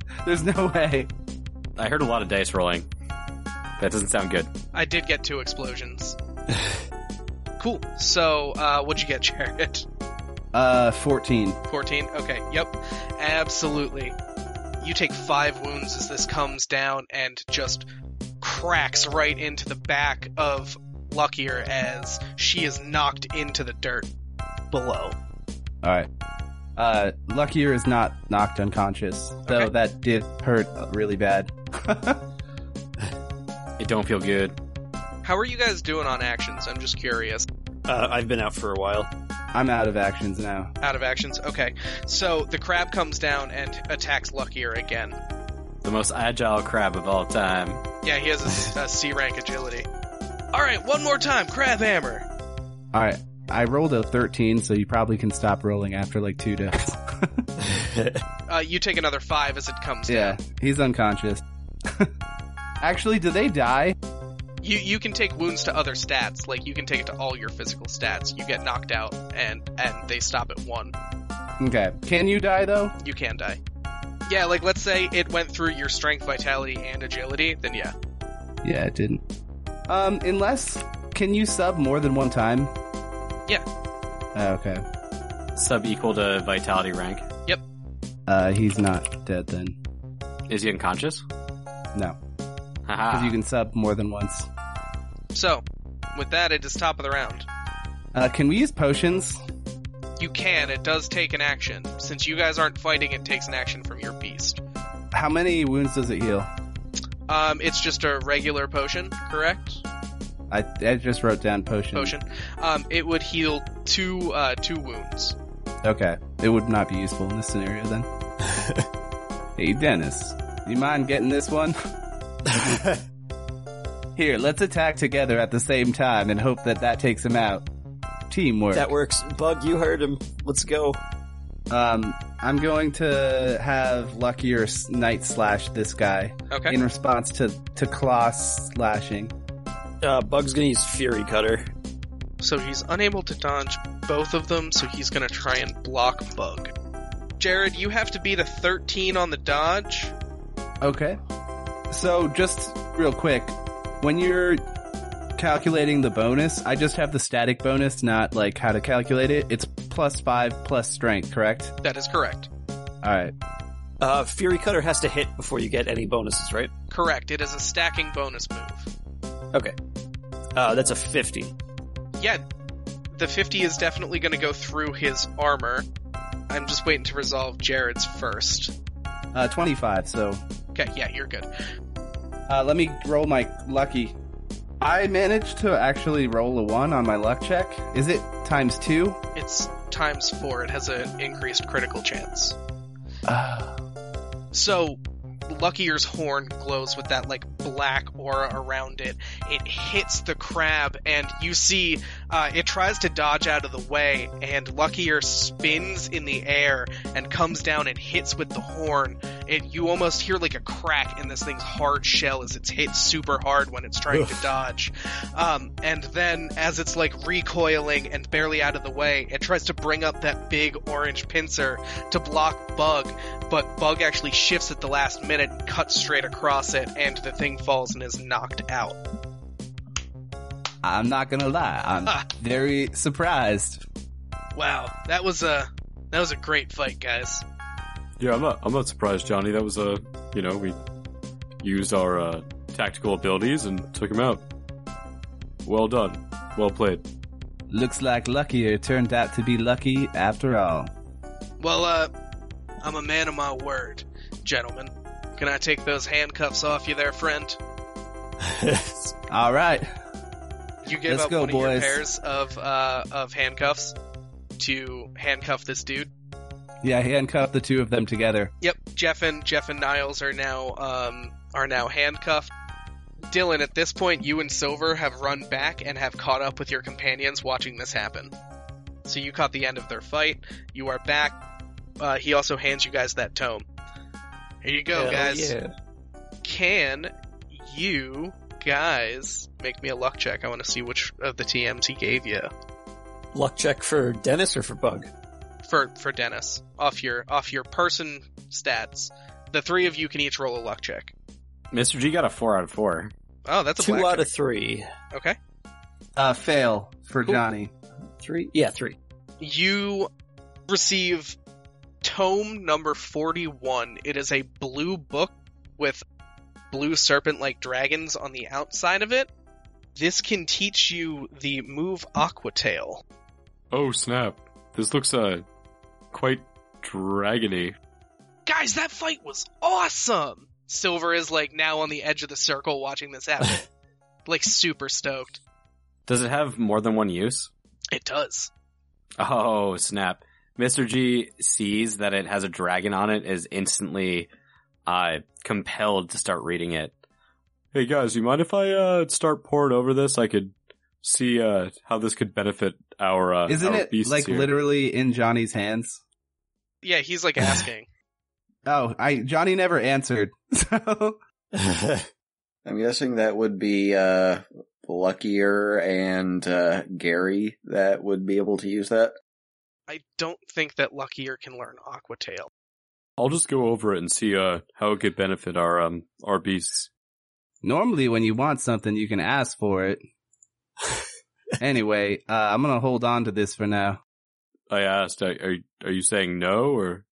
There's no way. I heard a lot of dice rolling. That doesn't sound good. I did get two explosions. cool. So, uh, what'd you get, Jared? Uh, 14. 14? Okay, yep. Absolutely. You take five wounds as this comes down and just cracks right into the back of Luckier as she is knocked into the dirt below. Alright. Uh, Luckier is not knocked unconscious, though Okay. that did hurt really bad. It don't feel good. How are you guys doing on actions? I'm just curious. Uh, I've been out for a while. I'm out of actions now. Out of actions? Okay. So the crab comes down and attacks Luckier again. The most agile crab of all time. Yeah, he has a, a C rank agility. Alright, one more time, crab hammer. Alright. I rolled a 13, so you probably can stop rolling after like two deaths. Uh, you take another five as it comes yeah, down. he's unconscious. Actually, do they die? You you can take wounds to other stats, like you can take it to all your physical stats. You get knocked out and and they stop at one. Okay. Can you die though? You can die. Yeah, like let's say it went through your strength, vitality, and agility, then yeah. Yeah, it didn't. Um, unless, can you sub more than one time? Yeah. Oh, okay. Sub equal to vitality rank. Yep. Uh, he's not dead then. Is he unconscious? No. Haha. Because you can sub more than once. So, with that, it is top of the round. Uh, can we use potions? You can. It does take an action. Since you guys aren't fighting, it takes an action from your beast. How many wounds does it heal? Um, it's just a regular potion, correct? I, I just wrote down potion. Potion. Um, it would heal two uh two wounds. Okay. It would not be useful in this scenario then. hey, Dennis. You mind getting this one? Here, let's attack together at the same time and hope that that takes him out. Teamwork. that works. Bug, you heard him. Let's go. Um, I'm going to have Luckier s- Night Slash this guy Okay. in response to, to Claw slashing. Uh, Bug's gonna use Fury Cutter. So he's unable to dodge both of them, so he's gonna try and block Bug. Jared, you have to beat a 13 on the dodge. Okay. So, just real quick, when you're calculating the bonus, I just have the static bonus, not like how to calculate it. It's plus five plus strength, correct? That is correct. Alright. Uh, Fury Cutter has to hit before you get any bonuses, right? Correct. It is a stacking bonus move. Okay. Uh, that's a 50. Yeah, the 50 is definitely going to go through his armor. I'm just waiting to resolve Jared's first. Uh, 25, so, Okay, yeah, you're good. Uh, let me roll my lucky. I managed to actually roll a one on my luck check. Is it times two? It's times four. It has an increased critical chance. Uh, So, Luckier's horn glows with that like black aura around it. It hits the crab, and you see uh, it tries to dodge out of the way, and Luckier spins in the air and comes down and hits with the horn. It you almost hear like a crack in this thing's hard shell as it's hit super hard when it's trying to dodge. Um, and then as it's like recoiling and barely out of the way, it tries to bring up that big orange pincer to block Bug, but Bug actually shifts at the last minute and cuts straight across it, and the thing falls and is knocked out. I'm not gonna lie, I'm Ah. very surprised. Wow, that was a that was a great fight, guys. Yeah, I'm not. I'm not surprised, Johnny. That was a. You know, we used our uh, tactical abilities and took him out. Well done. Well played. Looks like Luckier turned out to be lucky after all. Well, uh, I'm a man of my word, gentlemen. Can I take those handcuffs off you there, friend? All right. You give Let's up go, one of your pairs of uh, of handcuffs to handcuff this dude. Yeah, handcuff the two of them together. Yep, Jeff and Jeff and Niles are now um, are now handcuffed. Dylan, at this point, you and Silver have run back and have caught up with your companions watching this happen. So you caught the end of their fight. You are back. Uh, he also hands you guys that tome. Here you go, Hell guys. Yeah. Can you guys make me a luck check? I want to see which of the TMs he gave you Luck check for Dennis or for Bug? for for Dennis off your off your person stats. The three of you can each roll a luck check. Mr. G got a four out of four. Oh, that's a Two black out check. of three. Okay. Uh, fail for Cool. Johnny. Three? Yeah, three. You receive tome number 41. It is a blue book with blue serpent like dragons on the outside of it. This can teach you the move Aqua Tail. Oh snap! This looks uh quite dragony. Guys, that fight was awesome! Silver is like now on the edge of the circle watching this happen. like super stoked. Does it have more than one use? It does. Oh snap! Mr. G sees that it has a dragon on it, is instantly uh compelled to start reading it. Hey guys, you mind if I uh start poring over this? I could see uh how this could benefit our uh Isn't our it like here. literally in Johnny's hands? Yeah, he's like asking. Oh, I Johnny never answered. So I'm guessing that would be uh Luckier and uh Gary that would be able to use that. I don't think that Luckier can learn Aquatail. I'll just go over it and see uh how it could benefit our um our beasts. normally when you want something, you can ask for it. anyway, uh, I'm gonna hold on to this for now. I asked, are are, are you saying no or?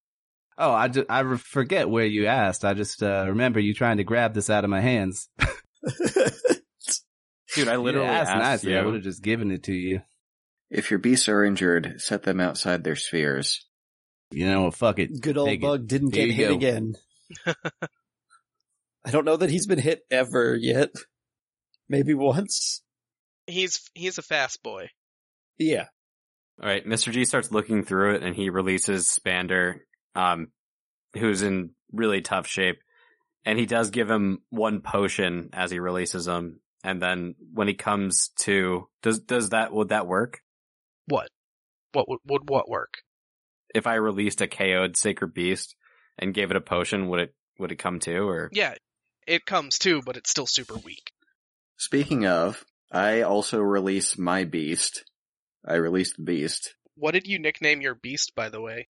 Oh, I, ju- I forget where you asked. I just uh, remember you trying to grab this out of my hands. Dude, I literally you asked asked nicely. I would have just given it to you. If your beasts are injured, set them outside their spheres. You know, what, fuck it. Good old Take it. Bug didn't There get you hit go. again. I don't know that he's been hit ever yet. Maybe once. He's he's a fast boy. Yeah. All right, Mr. G starts looking through it and he releases Spander, um, who's in really tough shape. And he does give him one potion as he releases him. And then when he comes to, does, does that, would that work? What? What would would what work? If I released a KO'd Sacred Beast and gave it a potion, would it, would it come to or? Yeah, it comes to, but it's still super weak. Speaking of, I also release my beast. I released the beast. What did you nickname your beast, by the way?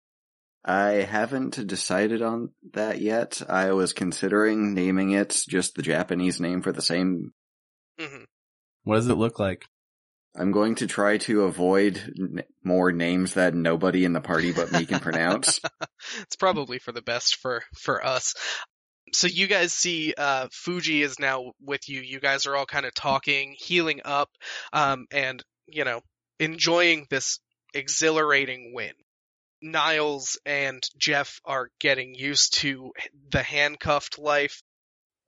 I haven't decided on that yet. I was considering naming it just the Japanese name for the same. hmm What does it look like? I'm going to try to avoid n- more names that nobody in the party but me can pronounce. it's probably for the best for for us. So you guys see, uh, Fuji is now with you. You guys are all kind of talking, healing up, um, and you know, enjoying this exhilarating win. Niles and Jeff are getting used to the handcuffed life.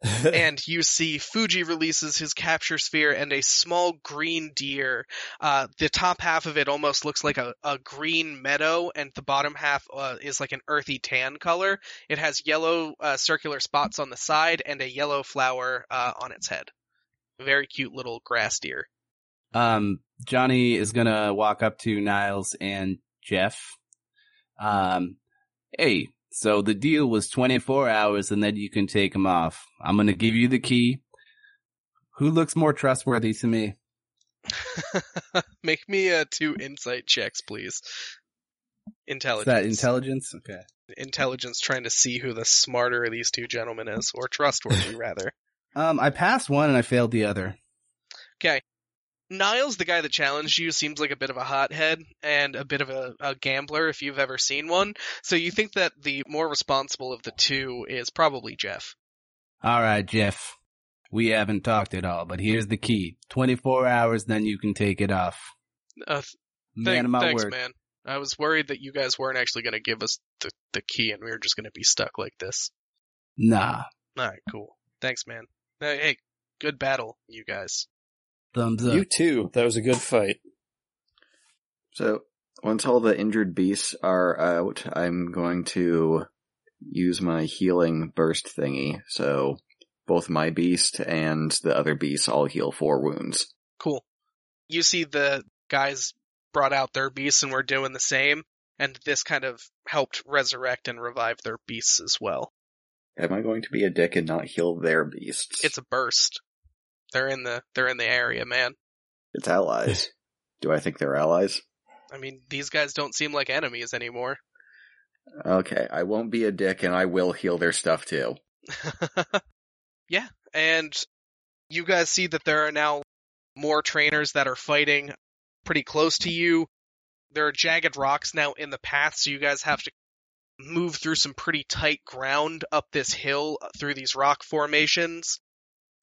and you see Fuji releases his capture sphere and a small green deer. Uh, the top half of it almost looks like a, a green meadow, and the bottom half uh, is like an earthy tan color. It has yellow uh, circular spots on the side and a yellow flower uh, on its head. Very cute little grass deer. Um, Johnny is gonna walk up to Niles and Jeff. Um, hey, so the deal was 24 hours and then you can take him off. I'm gonna give you the key. Who looks more trustworthy to me? Make me uh, two insight checks, please. Is Intelligence. that intelligence? Okay. Intelligence, trying to see who the smarter of these two gentlemen is, or trustworthy rather. Um, I passed one and I failed the other. Niles, the guy that challenged you, seems like a bit of a hothead and a bit of a, a gambler if you've ever seen one. So you think that the more responsible of the two is probably Jeff. All right, Jeff. We haven't talked at all, but here's the key. 24 hours, then you can take it off. Uh, th- Man of my thanks, word. man. I was worried that you guys weren't actually going to give us the, the key and we were just going to be stuck like this. Nah. Alright, cool. Thanks, man. Hey, hey, good battle, you guys. Thumbs up. You too. That was a good fight. So once all the injured beasts are out, I'm going to use my healing burst thingy. So both my beast and the other beast all heal four wounds. Cool. You see the guys brought out their beasts and were doing the same, and this kind of helped resurrect and revive their beasts as well. Am I going to be a dick and not heal their beasts? It's a burst. They're in the they're in the area, man. It's allies. Do I think they're allies? I mean, these guys don't seem like enemies anymore. Okay, I won't be a dick and I will heal their stuff too. yeah, and you guys see that there are now more trainers that are fighting pretty close to you. There are jagged rocks now in the path, so you guys have to move through some pretty tight ground up this hill through these rock formations.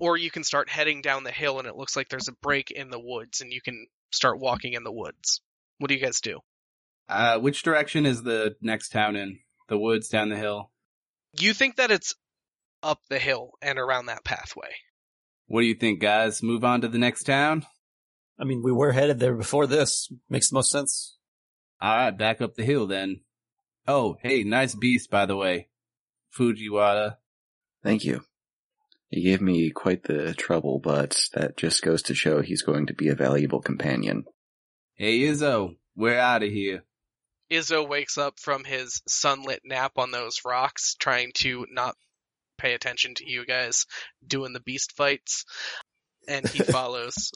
Or you can start heading down the hill and it looks like there's a break in the woods and you can start walking in the woods. What do you guys do? Uh, which direction is the next town in? The woods down the hill? You think that it's up the hill and around that pathway. What do you think, guys? Move on to the next town? I mean, we were headed there before this. Makes the most sense. Alright, back up the hill then. Oh, hey, nice beast, by the way. Fujiwara. Thank you. He gave me quite the trouble, but that just goes to show he's going to be a valuable companion. Hey, Izzo, we're out of here. Izzo wakes up from his sunlit nap on those rocks, trying to not pay attention to you guys doing the beast fights, and he follows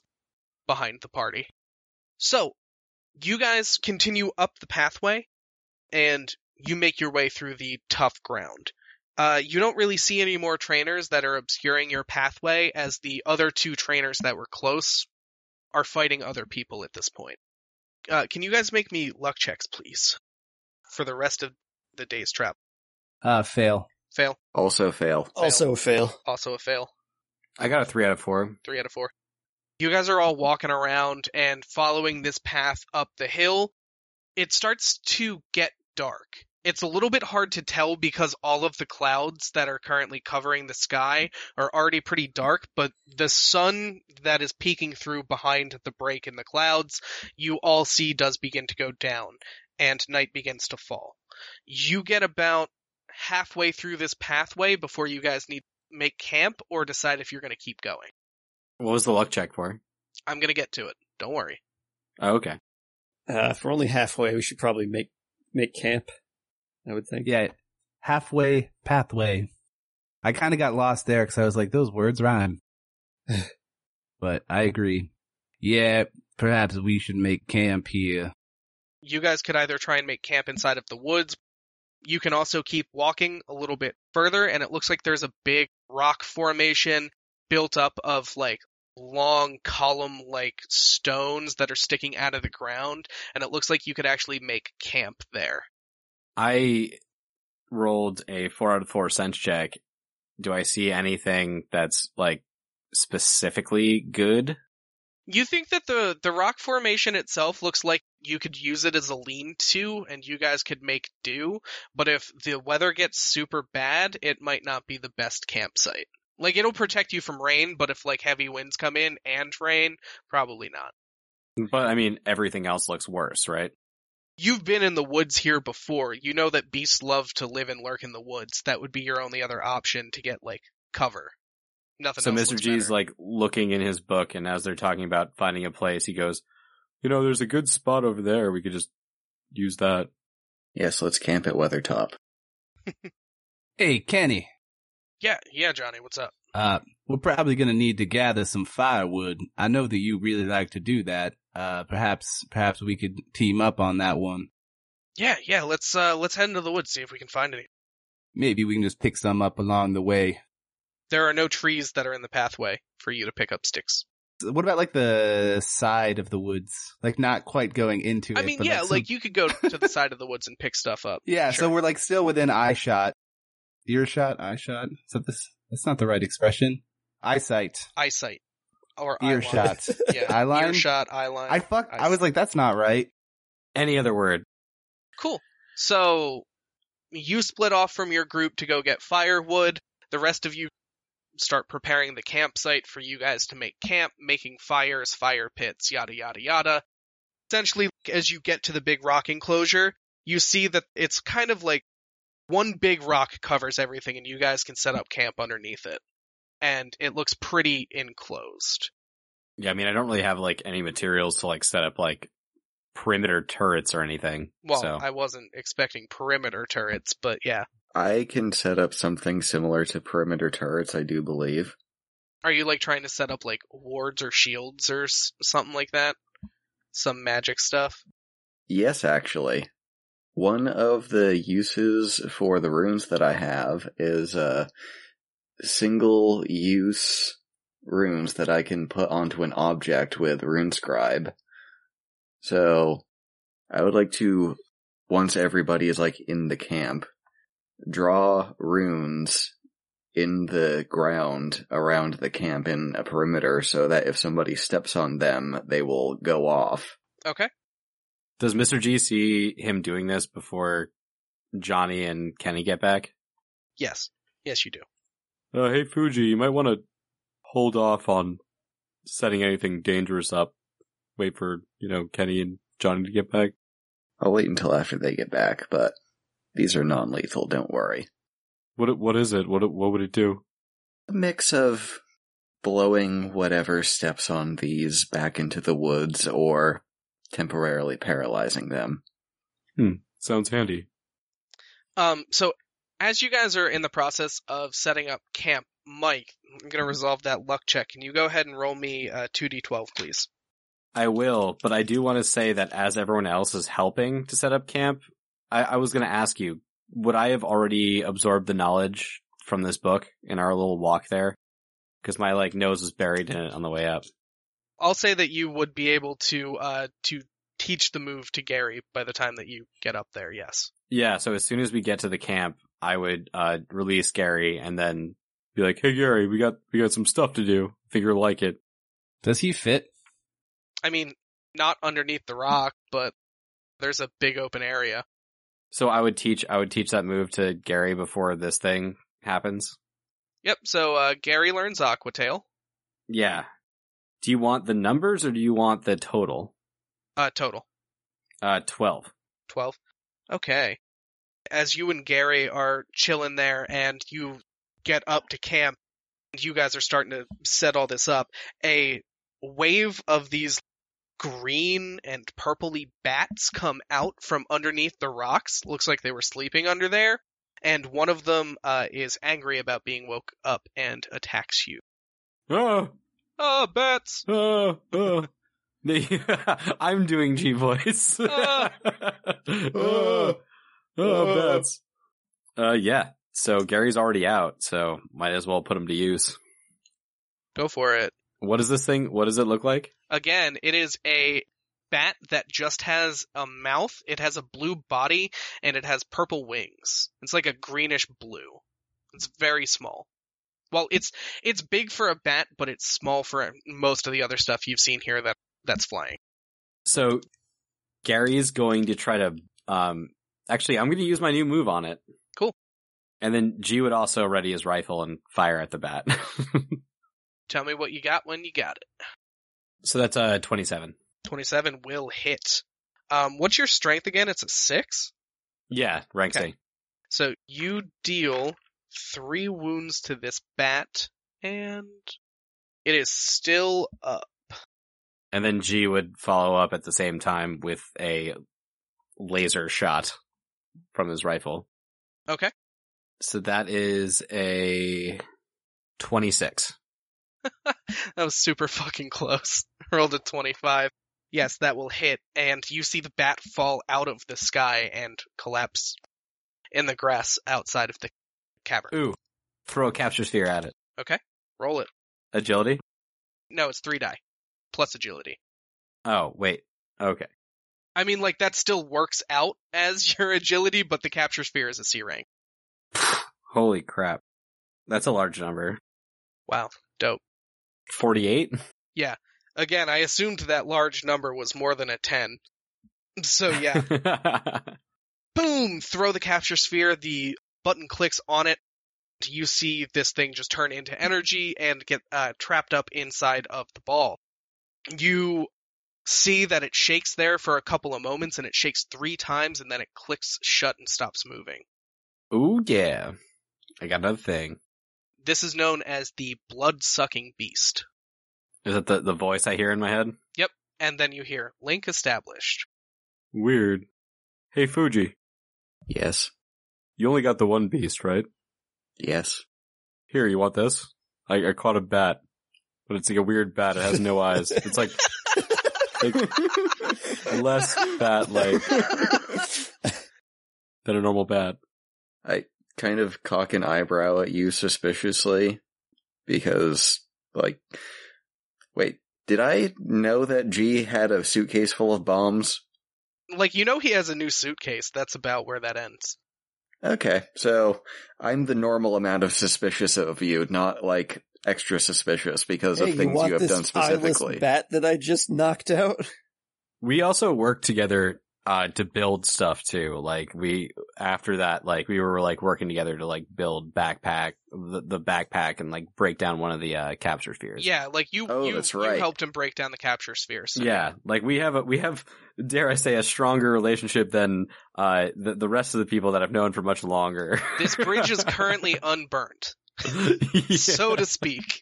behind the party. So, you guys continue up the pathway, and you make your way through the tough ground. Uh, you don't really see any more trainers that are obscuring your pathway, as the other two trainers that were close are fighting other people at this point. Uh, can you guys make me luck checks, please, for the rest of the day's travel? Uh, fail. Fail. Also fail. Also a fail. Also a fail. I got a three out of four. Three out of four. You guys are all walking around and following this path up the hill. It starts to get dark. It's a little bit hard to tell because all of the clouds that are currently covering the sky are already pretty dark, but the sun that is peeking through behind the break in the clouds, you all see does begin to go down, and night begins to fall. You get about halfway through this pathway before you guys need to make camp or decide if you're going to keep going. What was the luck check for? I'm going to get to it. Don't worry. Oh, okay. Uh, if we're only halfway, we should probably make make camp. I would think. Yeah, halfway pathway. I kind of got lost there because I was like, those words rhyme. but I agree. Yeah, perhaps we should make camp here. You guys could either try and make camp inside of the woods. You can also keep walking a little bit further, and it looks like there's a big rock formation built up of like long column like stones that are sticking out of the ground, and it looks like you could actually make camp there. I rolled a four out of four sense check. Do I see anything that's like specifically good? You think that the the rock formation itself looks like you could use it as a lean-to and you guys could make do, but if the weather gets super bad, it might not be the best campsite. Like it'll protect you from rain, but if like heavy winds come in and rain, probably not. But I mean, everything else looks worse, right? You've been in the woods here before. You know that beasts love to live and lurk in the woods. That would be your only other option to get like cover. Nothing So else Mr. looks G's better. like looking in his book, and as they're talking about finding a place, he goes, "You know, there's a good spot over there. We could just use that." Yes, let's camp at Weathertop. Hey, Kenny. Yeah, yeah, Johnny, what's up? Uh, we're probably gonna need to gather some firewood. I know that you really like to do that. Uh, perhaps, perhaps we could team up on that one. Yeah, yeah, let's uh let's head into the woods, see if we can find any. Maybe we can just pick some up along the way. There are no trees that are in the pathway for you to pick up sticks. What about like the side of the woods? Like not quite going into it. I mean, yeah, some- like you could go to the side of the woods and pick stuff up. Yeah, so we're like still within eye shot. Ear shot, eye shot. Is that this? That's not the right expression. Eyesight. eyesight or eye line. Earshot. Yeah, Eyeline? earshot, eye line. I fuck. I was like, that's not right. Any other word? Cool. So you split off from your group to go get firewood. The rest of you start preparing the campsite for you guys to make camp, making fires, fire pits, yada yada yada. Essentially, as you get to the big rock enclosure, you see that it's kind of like one big rock covers everything and you guys can set up camp underneath it. And it looks pretty enclosed. Yeah, I mean, I don't really have like any materials to like set up like perimeter turrets or anything. Well, so I wasn't expecting perimeter turrets, but yeah. I can set up something similar to perimeter turrets, I do believe. Are you like trying to set up like wards or shields or s- something like that? Some magic stuff? Yes, actually. One of the uses for the runes that I have is uh, single use runes that I can put onto an object with RuneScribe. So I would like to, once everybody is like in the camp, draw runes in the ground around the camp in a perimeter so that if somebody steps on them, they will go off. Okay. does Mr. G see him doing this before Johnny and Kenny get back? Yes. Yes, you do. Uh, hey Fuji, you might want to hold off on setting anything dangerous up. Wait for, you know, Kenny and Johnny to get back. I'll wait until after they get back, but these are non-lethal, don't worry. What what is it? What what would it do? A mix of blowing whatever steps on these back into the woods or temporarily paralyzing them. Hmm, sounds handy. Um, so as you guys are in the process of setting up camp, Mike, I'm gonna resolve that luck check. Can you go ahead and roll me uh, 2d12, please? I will, but I do want to say that as everyone else is helping to set up camp, I, I was going to ask you, would I have already absorbed the knowledge from this book in our little walk there? Because my like nose was buried in it on the way up. I'll say that you would be able to uh, to teach the move to Gary by the time that you get up there. Yes. Yeah, so as soon as we get to the camp, I would uh release Gary and then be like, "Hey Gary, we got we got some stuff to do. Think you'll like it." Does he fit? I mean, not underneath the rock, but there's a big open area. So I would teach I would teach that move to Gary before this thing happens. Yep. So uh, Gary learns Aquatail. Yeah. Do you want the numbers or do you want the total? Uh, total. Uh 12. 12. Okay. As you and Gary are chilling there and you get up to camp, and you guys are starting to set all this up, a wave of these green and purpley bats come out from underneath the rocks. Looks like they were sleeping under there. And one of them uh, is angry about being woke up and attacks you. Ah, Oh, bats! ah, ah. I'm doing G voice. Ah. Ah, ah, bats. Uh, yeah. So Gary's already out, so might as well put him to use. Go for it. What is this thing? What does it look like? Again, it is a bat that just has a mouth, it has a blue body, and it has purple wings. It's like a greenish blue. It's very small. Well, it's it's big for a bat, but it's small for most of the other stuff you've seen here that that's flying. So Gary is going to try to um actually I'm going to use my new move on it. Cool. And then G would also ready his rifle and fire at the bat. Tell me what you got when you got it. so that's uh 27. 27 will hit. Um, what's your strength again? It's a six. Yeah, rank Okay. C. So you deal three wounds to this bat, and it is still up. And then G would follow up at the same time with a laser shot from his rifle. Okay. So that is a 26. That was super fucking close. Rolled a 25. Yes, that will hit, and you see the bat fall out of the sky and collapse in the grass outside of the cavern. Ooh. Throw a capture sphere at it. Okay. Roll it. Agility? No, it's three die. Plus agility. Oh, wait. Okay. I mean, like, that still works out as your agility, but the capture sphere is a C rank. Holy crap. That's a large number. Wow. Dope. 48? Yeah. Again, I assumed that large number was more than a 10. So yeah, boom! Throw the capture sphere, the button clicks on it. You see this thing just turn into energy and get uh, trapped up inside of the ball. You see that it shakes there for a couple of moments and it shakes three times and then it clicks shut and stops moving. Ooh, yeah. I got another thing. This is known as the blood sucking beast. Is that the, the voice I hear in my head? Yep. And then you hear link established. Weird. Hey, Fuji. Yes. You only got the one beast, right? Yes. Here, you want this? I, I caught a bat, but it's like a weird bat. It has no eyes. It's like, like less bat-like than a normal bat. I kind of cock an eyebrow at you suspiciously because, like, wait, did I know that G had a suitcase full of bombs? Like, you know he has a new suitcase. That's about where that ends. Okay, so I'm the normal amount of suspicious of you, not like extra suspicious because Hey, of things want you have this done eyeless specifically. bat that I just knocked out? We also worked together uh to build stuff too. Like we after that, like we were like working together to like build backpack the, the backpack and like break down one of the uh capture spheres. Yeah, like you, Oh, you, that's you helped him break down the capture sphere. So Yeah, like we have a we have dare I say a stronger relationship than uh the the rest of the people that I've known for much longer. This bridge is currently unburnt, Yeah. so to speak.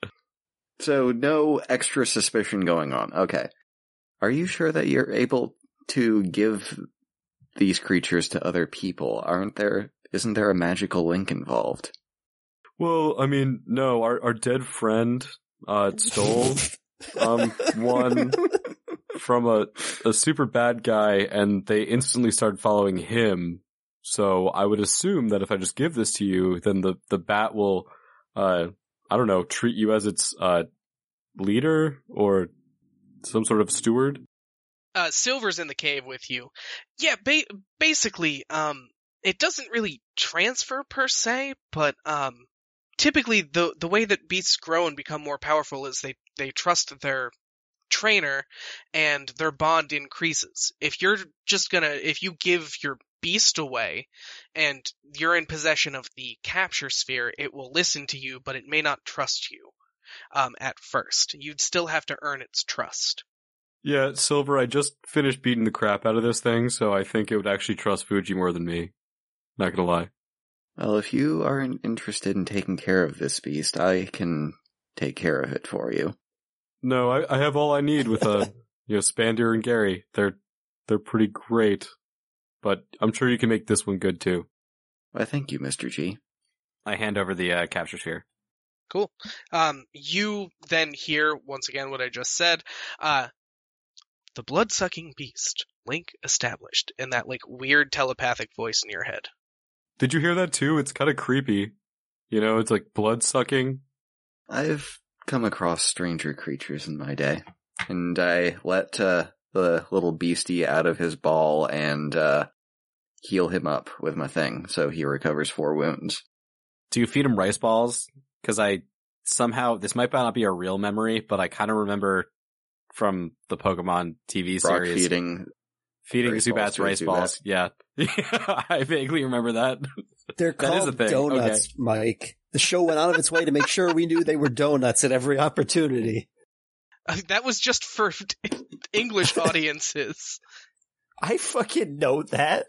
So no extra suspicion going on. Okay. Are you sure that you're able to give these creatures to other people? Aren't there isn't there a magical link involved? Well, I mean, no, our our dead friend uh stole um one from a a super bad guy and they instantly started following him. So I would assume that if I just give this to you, then the the bat will uh I don't know, treat you as its uh leader or some sort of steward. Uh, Silver's in the cave with you. Yeah, ba- basically, um, it doesn't really transfer per se, but um, typically the the way that beasts grow and become more powerful is they they trust their trainer, and their bond increases. If you're just gonna if you give your beast away and you're in possession of the capture sphere, it will listen to you, but it may not trust you. Um, at first, you'd still have to earn its trust. Yeah, Silver, I just finished beating the crap out of this thing, so I think it would actually trust Fuji more than me. Not gonna lie. Well, if you aren't interested in taking care of this beast, I can take care of it for you. No, I, I have all I need with a you know, Spander and Gary. They're they're pretty great. But I'm sure you can make this one good too. Why, thank you, Mr. G. I hand over the uh, capture sphere. Cool. Um, you then hear once again what I just said. Uh, the blood sucking beast. Link established in that like weird telepathic voice in your head. Did you hear that too? It's kind of creepy. You know, it's like blood sucking. I've come across stranger creatures in my day, and I let uh, the little beastie out of his ball and uh, heal him up with my thing, so he recovers four wounds. Do you feed him rice balls? Because I somehow this might not be a real memory, but I kind of remember from the Pokemon TV Brock series feeding. feeding rice Zubats balls rice Zubat. balls. Yeah, I vaguely remember that. They're That is called a thing, donuts, Mike. The show went out of its way to make sure we knew they were donuts at every opportunity. Uh, that was just for English audiences. I fucking know that.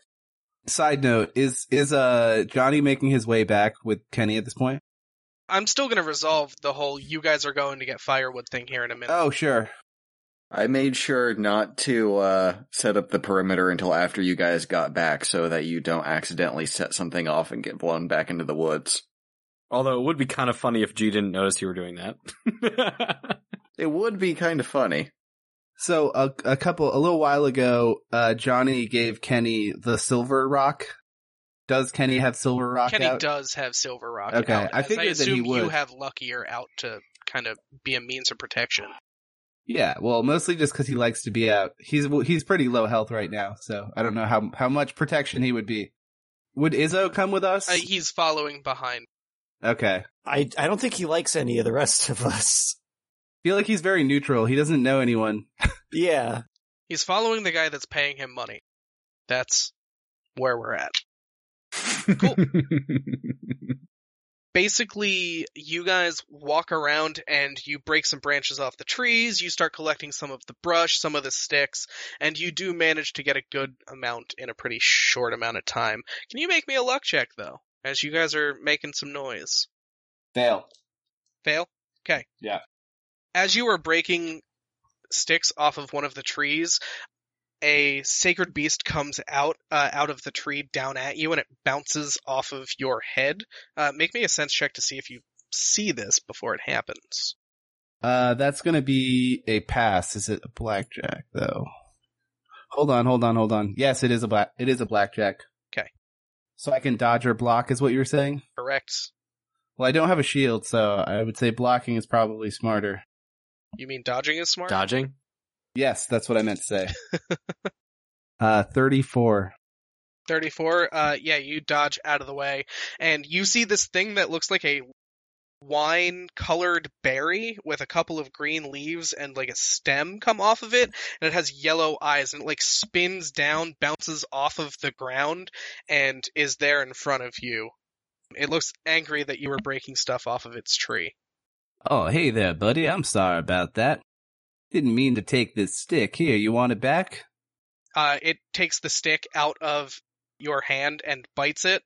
Side note, is, is, uh, Johnny making his way back with Kenny at this point? I'm still gonna resolve the whole "you guys are going to get firewood" thing here in a minute. Oh, sure. I made sure not to uh, set up the perimeter until after you guys got back, so that you don't accidentally set something off and get blown back into the woods. Although it would be kind of funny if G didn't notice you were doing that. It would be kind of funny. So a, a couple, a little while ago, uh, Johnny gave Kenny the silver rock. Does Kenny have silver rock Kenny out? does have Silver Rock. Okay, out, I as figured that he assume you would. have Luckier out to kind of be a means of protection. Yeah, well, mostly just because he likes to be out. He's he's pretty low health right now, so I don't know how how much protection he would be. Would Izzo come with us? Uh, he's following behind. Okay. I I don't think he likes any of the rest of us. Feel like he's very neutral. He doesn't know anyone. Yeah. He's following the guy that's paying him money. That's where we're at. Cool. Basically, you guys walk around and you break some branches off the trees, you start collecting some of the brush, some of the sticks, and you do manage to get a good amount in a pretty short amount of time. Can you make me a luck check, though, as you guys are making some noise? Fail. Fail? Okay. Yeah. As you are breaking sticks off of one of the trees, a sacred beast comes out uh, out of the tree down at you, and it bounces off of your head. Uh, make me a sense check to see if you see this before it happens. Uh, that's gonna be a pass. Is it a blackjack though? Hold on, hold on, hold on. Yes, it is a black. It is a blackjack. Okay. So I can dodge or block, is what you were saying? Correct. Well, I don't have a shield, so I would say blocking is probably smarter. You mean dodging is smart? Dodging? Yes, that's what I meant to say. uh, thirty-four. 34 uh yeah you dodge out of the way and you see this thing that looks like a wine colored berry with a couple of green leaves and like a stem come off of it and it has yellow eyes and it like spins down bounces off of the ground and is there in front of you it looks angry that you were breaking stuff off of its tree Oh, hey there, buddy. I'm sorry about that. Didn't mean to take this stick. Here, you want it back? uh it takes the stick out of your hand and bites it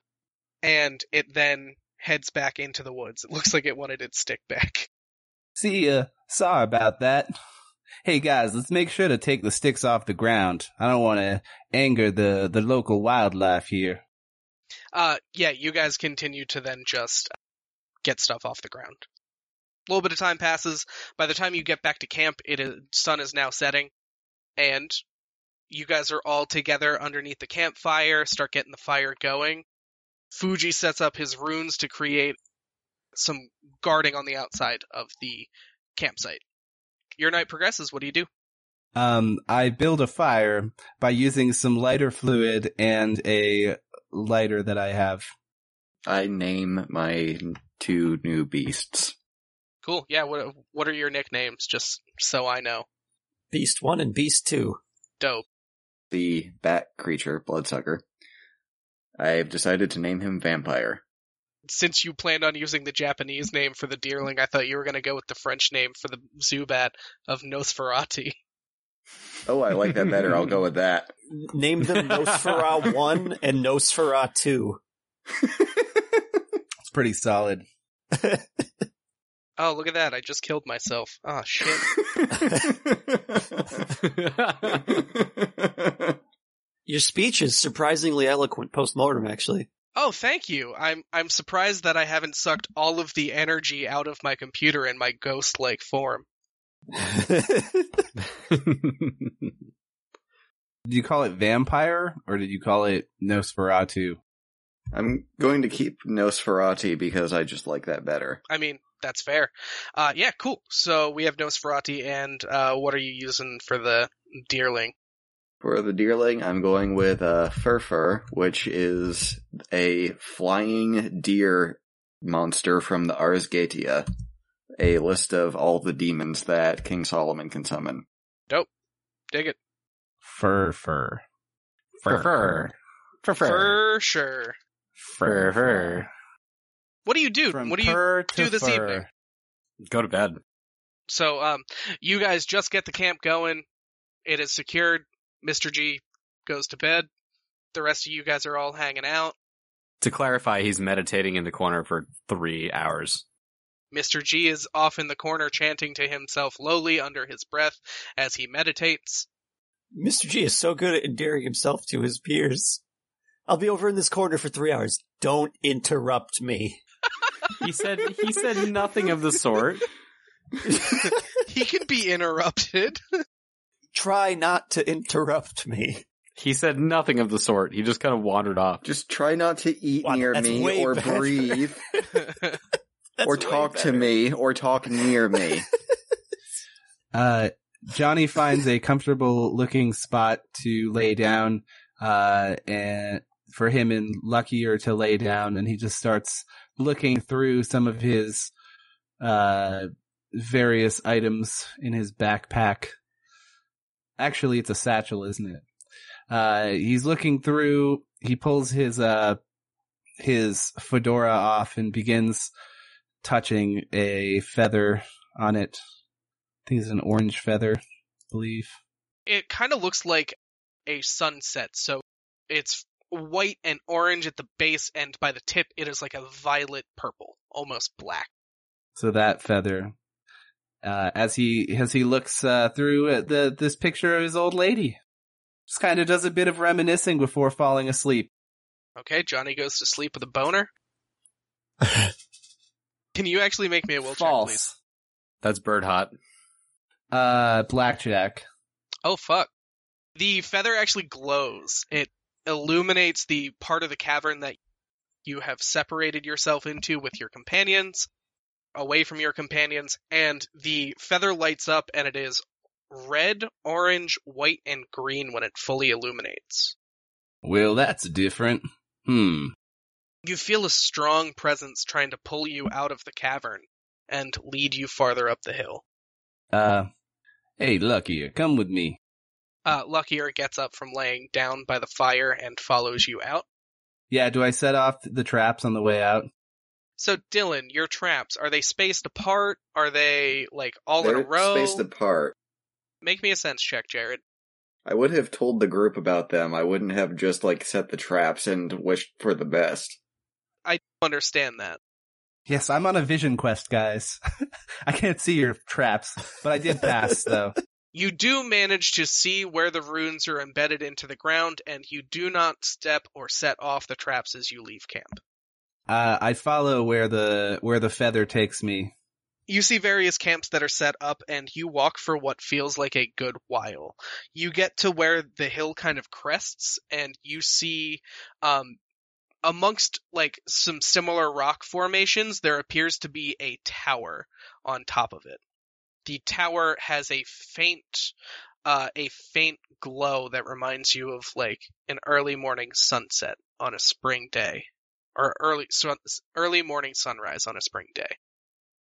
and it then heads back into the woods it looks like it wanted its stick back See ya. Sorry about that. Hey guys, let's make sure to take the sticks off the ground. I don't want to anger the, the local wildlife here. Uh, yeah, you guys continue to then just get stuff off the ground. A little bit of time passes. By the time you get back to camp, it is sun is now setting, and you guys are all together underneath the campfire. Start getting the fire going. Fuji sets up his runes to create some guarding on the outside of the campsite. Your night progresses. What do you do? Um, I build a fire by using some lighter fluid and a lighter that I have. I name my two new beasts. Cool. Yeah. What What are your nicknames? Just so I know. Beast one and Beast two. Dope. The bat creature, Bloodsucker. I've decided to name him Vampire. since you planned on using the Japanese name for the deerling, I thought you were going to go with the French name for the Zubat of Nosferatu. Oh, I like that better. I'll go with that. Name them Nosfera one and Nosfera two. It's pretty solid. Oh, look at that. I just killed myself. Oh, shit. Your speech is surprisingly eloquent post mortem, actually. Oh, thank you. I'm I'm surprised that I haven't sucked all of the energy out of my computer in my ghost-like form. Did you call it vampire or did you call it Nosferatu? I'm going to keep Nosferatu because I just like that better. I mean, that's fair. Uh, yeah, cool. So we have Nosferatu, and uh, what are you using for the deerling? For the deerling, I'm going with uh, Furfur, which is a flying deer monster from the Ars Goetia. A list of all the demons that King Solomon can summon. Dope. Dig it. Fur fur. Fur fur. Fur fur. For sure. Fur fur. What do you do? From what do you do this fur. evening? Go to bed. So, um, you guys just get the camp going. It is secured. Mr. G goes to bed. The rest of you guys are all hanging out. To clarify, he's meditating in the corner for three hours. Mr. G is off in the corner chanting to himself lowly under his breath as he meditates. Mr. G is so good at endearing himself to his peers. I'll be over in this corner for three hours. Don't interrupt me. He said he said nothing of the sort. He can be interrupted. Try not to interrupt me. He said nothing of the sort. He just kind of wandered off. Just try not to eat Wow, near that's me or better. breathe or way talk to me or talk near me. Uh, Johnny finds a comfortable looking spot to lay down, uh, and for him and Luckier to lay down, and he just starts looking through some of his uh various items in his backpack. Actually, it's a satchel, isn't it? Uh, he's looking through, he pulls his, uh, his fedora off and begins touching a feather on it. I think it's an orange feather, I believe. It kind of looks like a sunset, so it's white and orange at the base, and by the tip, it is like a violet purple, almost black. So that feather, uh, as he, as he looks, uh, through at the, this picture of his old lady, just kind of does a bit of reminiscing before falling asleep. Okay, Johnny goes to sleep with a boner. Can you actually make me a will check, please? False. That's bird hot. Uh, blackjack. Oh fuck. The feather actually glows. It illuminates the part of the cavern that you have separated yourself into with your companions, away from your companions, and the feather lights up and it is red, orange, white, and green when it fully illuminates. Well, that's different. Hmm. You feel a strong presence trying to pull you out of the cavern and lead you farther up the hill. Uh, hey, Luckier, come with me. Uh, Luckier gets up from laying down by the fire and follows you out. Yeah, do I set off the traps on the way out? So, Dylan, your traps, are they spaced apart? Are they, like, all in They're a row? spaced apart. Make me a sense check, Jared. I would have told the group about them. I wouldn't have just like set the traps and wished for the best. I understand that. Yes, I'm on a vision quest, guys. I can't see your traps, but I did pass, though. You do manage to see where the runes are embedded into the ground, and you do not step or set off the traps as you leave camp. Uh, I follow where the, where the feather takes me. You see various camps that are set up, and you walk for what feels like a good while. You get to where the hill kind of crests, and you see, um, amongst like some similar rock formations, there appears to be a tower on top of it. The tower has a faint, uh, a faint glow that reminds you of like an early morning sunset on a spring day, or early sun, early morning sunrise on a spring day.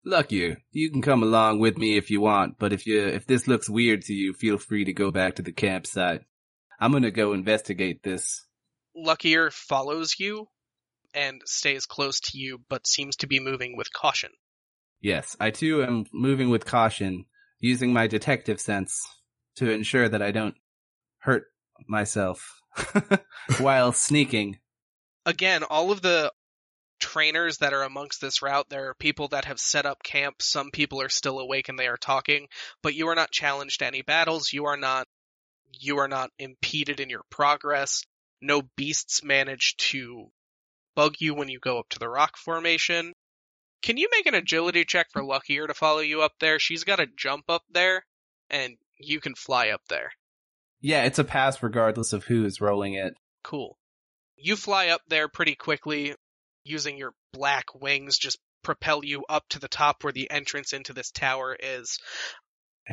Luckier, you can come along with me if you want, but if you, if this looks weird to you, feel free to go back to the campsite. I'm gonna go investigate this. Luckier follows you and stays close to you, but seems to be moving with caution. Yes, I too am moving with caution, using my detective sense to ensure that I don't hurt myself while sneaking. Again, all of the trainers that are amongst this route, there are people that have set up camp. Some people are still awake and they are talking, but you are not challenged to any battles. You are not, you are not impeded in your progress. No beasts manage to bug you when you go up to the rock formation. Can you make an agility check for Luckier to follow you up there? She's got to jump up there, and you can fly up there. Yeah, it's a pass regardless of who is rolling it. Cool. You fly up there pretty quickly, using your black wings, just propel you up to the top where the entrance into this tower is.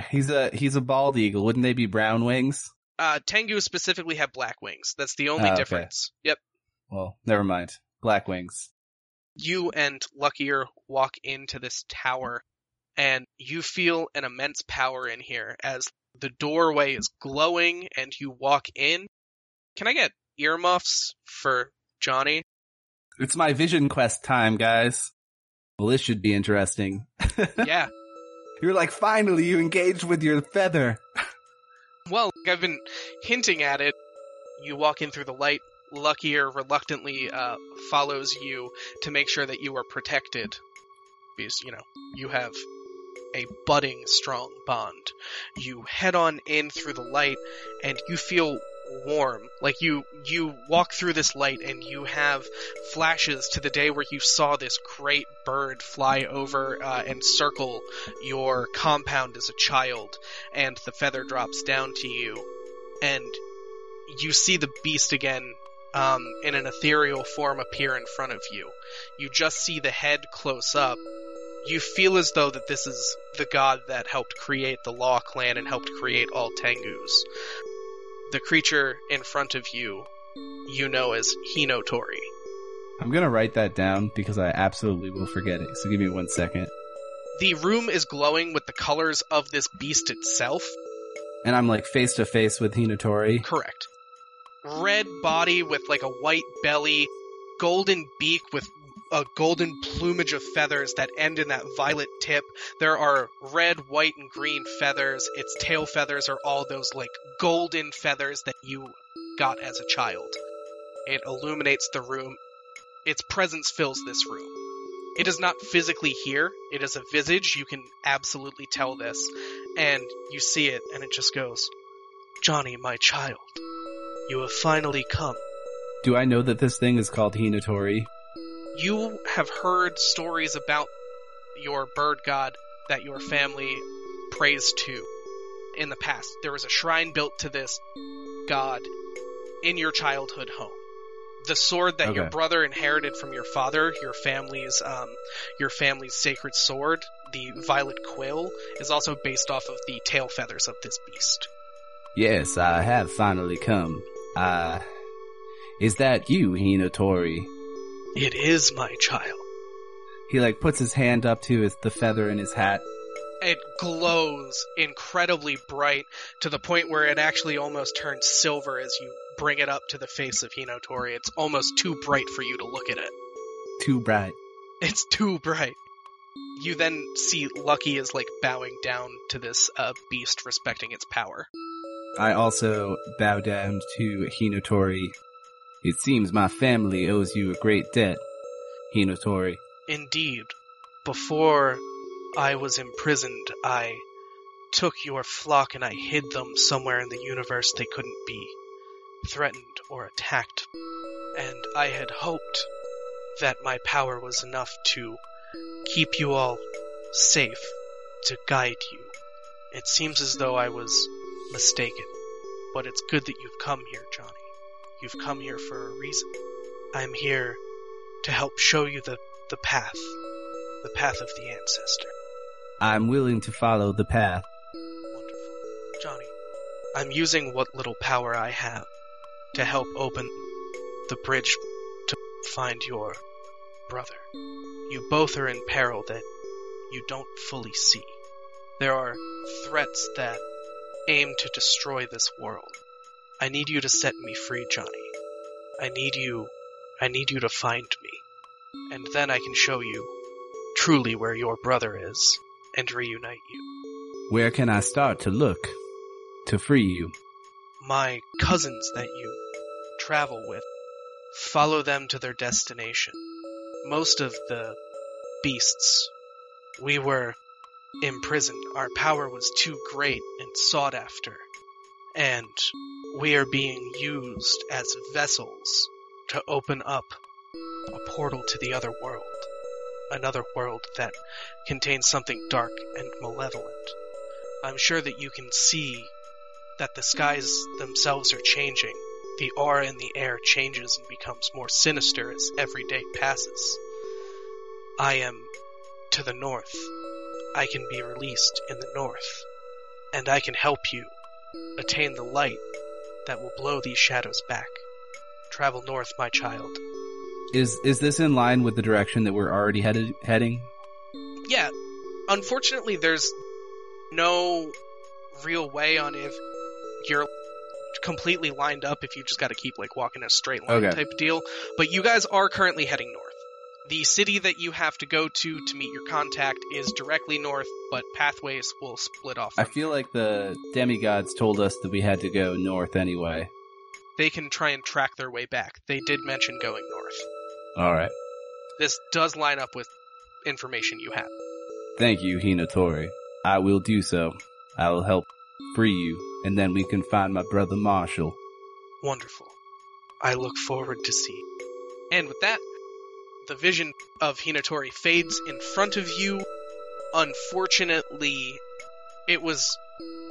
He's a he's a bald eagle. Wouldn't they be brown wings? Uh, Tengu specifically have black wings. That's the only Oh, okay. difference. Yep. Well, never mind. Black wings. You and Luckier walk into this tower and you feel an immense power in here as the doorway is glowing and you walk in. Can I get earmuffs for Johnny? It's my vision quest time, guys. Well, this should be interesting. yeah. You're like, finally, you engaged with your feather. Well, I've been hinting at it. You walk in through the light. Luckier reluctantly uh, follows you to make sure that you are protected. Because, you know, you have a budding strong bond. You head on in through the light and you feel warm. Like you, you walk through this light and you have flashes to the day where you saw this great bird fly over uh, and circle your compound as a child and the feather drops down to you, and you see the beast again um, in an ethereal form appear in front of you. You just see the head close up. You feel as though that this is the god that helped create the Law clan and helped create all Tengus. The creature in front of you, you know as Hinotori. I'm gonna write that down because I absolutely will forget it. So give me one second. The room is glowing with the colors of this beast itself. And I'm like face to face with Hinatori. Correct. Red body with like a white belly, golden beak with a golden plumage of feathers that end in that violet tip. There are red, white, and green feathers. Its tail feathers are all those like golden feathers that you got as a child. It illuminates the room. Its presence fills this room. It is not physically here. It is a visage. You can absolutely tell this. And you see it, and it just goes, Johnny, my child, you have finally come. Do I know that this thing is called Hinatori? You have heard stories about your bird god that your family prays to in the past. There was a shrine built to this god in your childhood home. The sword that your brother inherited from your father, your family's um, your family's sacred sword, the violet quill, is also based off of the tail feathers of this beast. Yes, I have finally come. Uh, is that you, Hinatori? It is my child. He like puts his hand up to his, the feather in his hat. It glows incredibly bright to the point where it actually almost turns silver as you bring it up to the face of Hinotori. It's almost too bright for you to look at it. Too bright. It's too bright. You then see Lucky is like bowing down to this uh, beast, respecting its power. I also bow down to Hinatori. It seems my family owes you a great debt, Hinatori. Indeed, before I was imprisoned, I took your flock and I hid them somewhere in the universe they couldn't be threatened or attacked. And I had hoped that my power was enough to keep you all safe, to guide you. It seems as though I was mistaken, but it's good that you've come here, Johnny. You've come here for a reason. I'm here to help show you the, the path, the path of the ancestor. I'm willing to follow the path. Wonderful. Johnny, I'm using what little power I have to help open the bridge to find your brother. You both are in peril that you don't fully see. There are threats that aim to destroy this world. I need you to set me free, Johnny. I need you, I need you to find me. And then I can show you truly where your brother is and reunite you. Where can I start to look to free you? my cousins that you travel with, follow them to their destination. Most of the beasts, we were imprisoned. Our power was too great and sought after. And we are being used as vessels to open up a portal to the other world. Another world that contains something dark and malevolent. I'm sure that you can see that the skies themselves are changing. The aura in the air changes and becomes more sinister as every day passes. I am to the north. I can be released in the north. And I can help you attain the light that will blow these shadows back. Travel north, my child. Is is this in line with the direction that we're already headed heading? Yeah, unfortunately, there's no real way on if you're completely lined up if you just got to keep like walking a straight line Okay. type deal. But you guys are currently heading north. The city that you have to go to to meet your contact is directly north, but pathways will split off. I feel like the demigods told us that we had to go north anyway. they can try and track their way back. They did mention going north. All right. This does line up with information you have. Thank you, Hinatori. I will do so. I will help free you, and then we can find my brother Marshall. Wonderful. I look forward to see. And with that, the vision of Hinatori fades in front of you. Unfortunately, it was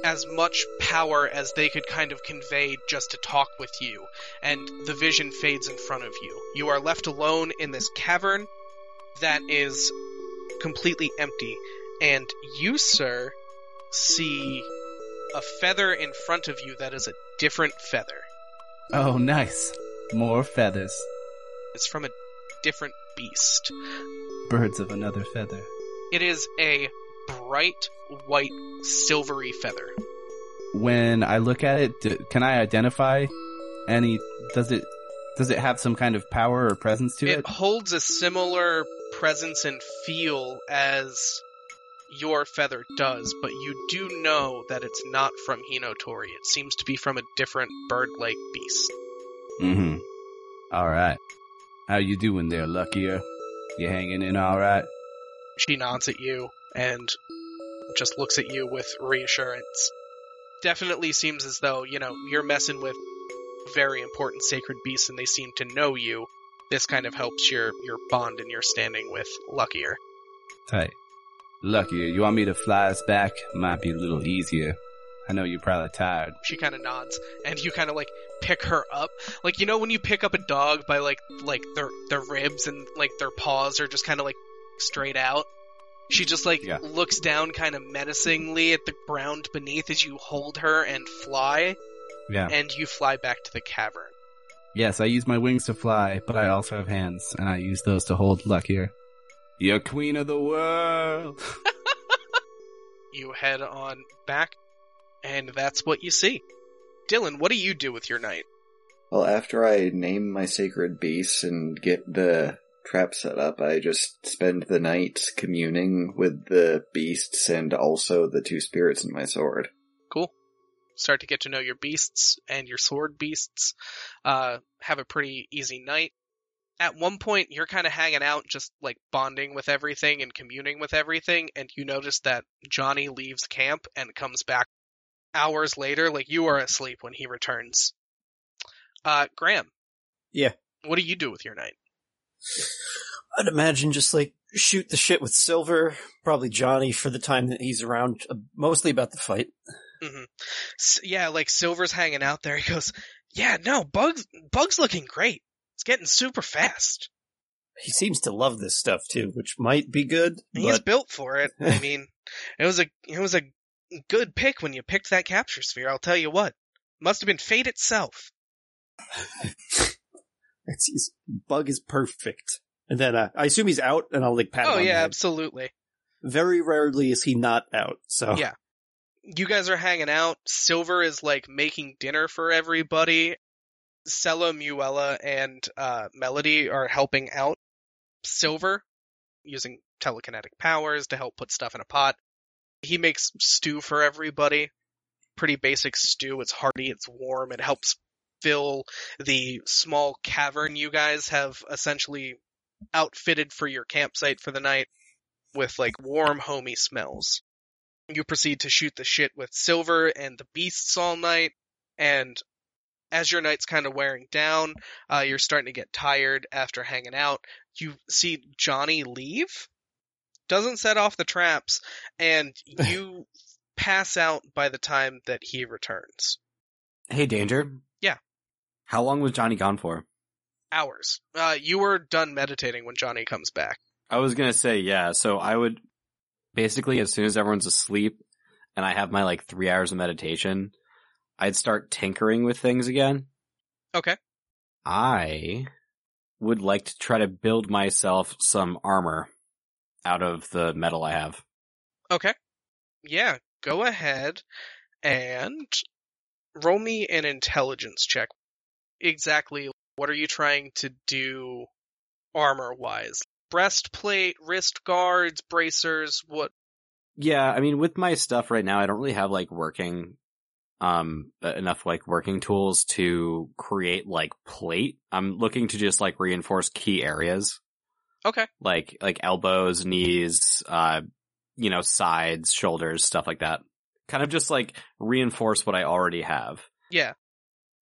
as much power as they could kind of convey just to talk with you, and the vision fades in front of you. You are left alone in this cavern that is completely empty, and you, sir, see a feather in front of you that is a different feather. Oh, nice. More feathers. It's from a different beast. Birds of another feather. It is a bright white silvery feather. When I look at it, do, can I identify any? Does it does it have some kind of power or presence to it? It holds a similar presence and feel as your feather does, but you do know that it's not from Hinotori. It seems to be from a different bird-like beast. Mm-hmm. All right. How you doing there, Luckier? You hanging in all right? She nods at you and just looks at you with reassurance. Definitely seems as though, you know, you're messing with very important sacred beasts and they seem to know you. This kind of helps your, your bond and your standing with Luckier. Hey, Luckier, you want me to fly us back? Might be a little easier. I know you're probably tired. She kind of nods, and you kind of like pick her up, like you know when you pick up a dog by like like their their ribs and like their paws are just kind of like straight out. She just like Yeah. looks down kind of menacingly at the ground beneath as you hold her and fly, Yeah. and you fly back to the cavern. Yes, I use my wings to fly, but I also have hands, and I use those to hold Luckier. You're queen of the world. You head on back, and that's what you see. Dylan, what do you do with your night? Well, after I name my sacred beasts and get the trap set up, I just spend the night communing with the beasts and also the two spirits in my sword. Cool. Start to get to know your beasts and your sword beasts. Uh, have a pretty easy night. At one point, you're kind of hanging out, just like bonding with everything and communing with everything, and you notice that Johnny leaves camp and comes back hours later, like you are asleep when he returns. Uh, Graham. Yeah. What do you do with your night? I'd imagine just like shoot the shit with Silver, probably Johnny for the time that he's around, uh, mostly about the fight. hmm S- yeah, like Silver's hanging out there. He goes, "Yeah, no, Bugs, Bugs looking great. It's getting super fast. He seems to love this stuff too, which might be good, He's but built for it. I mean, it was a it was a good pick when you picked that capture sphere. I'll tell you what, must have been fate itself. it's, he's, Bug is perfect. And then uh, I assume he's out, and I'll like pat him Oh yeah, absolutely. Very rarely is he not out. So Yeah. You guys are hanging out. Silver is like making dinner for everybody. Sella, Muella, and uh, Melody are helping out Silver using telekinetic powers to help put stuff in a pot. He makes stew for everybody. Pretty basic stew. It's hearty, it's warm, it helps fill the small cavern you guys have essentially outfitted for your campsite for the night with like warm, homey smells. You proceed to shoot the shit with Silver and the beasts all night, and as your night's kind of wearing down, uh, you're starting to get tired after hanging out. You see Johnny leave, doesn't set off the traps, and you pass out by the time that he returns. Hey, Danger. Yeah. How long was Johnny gone for? Hours. Uh, you were done meditating when Johnny comes back. I was gonna say, yeah, so I would basically as soon as everyone's asleep and I have my like three hours of meditation, I'd start tinkering with things again. Okay. I would like to try to build myself some armor out of the metal I have. Okay. Yeah, go ahead and roll me an intelligence check. Exactly what are you trying to do armor wise? Breastplate, wrist guards, bracers, what? Yeah, I mean, with my stuff right now, I don't really have like working, um, enough like working tools to create like plate. I'm looking to just like reinforce key areas. Okay. Like, like elbows, knees, uh, you know, sides, shoulders, stuff like that. Kind of just like reinforce what I already have. Yeah.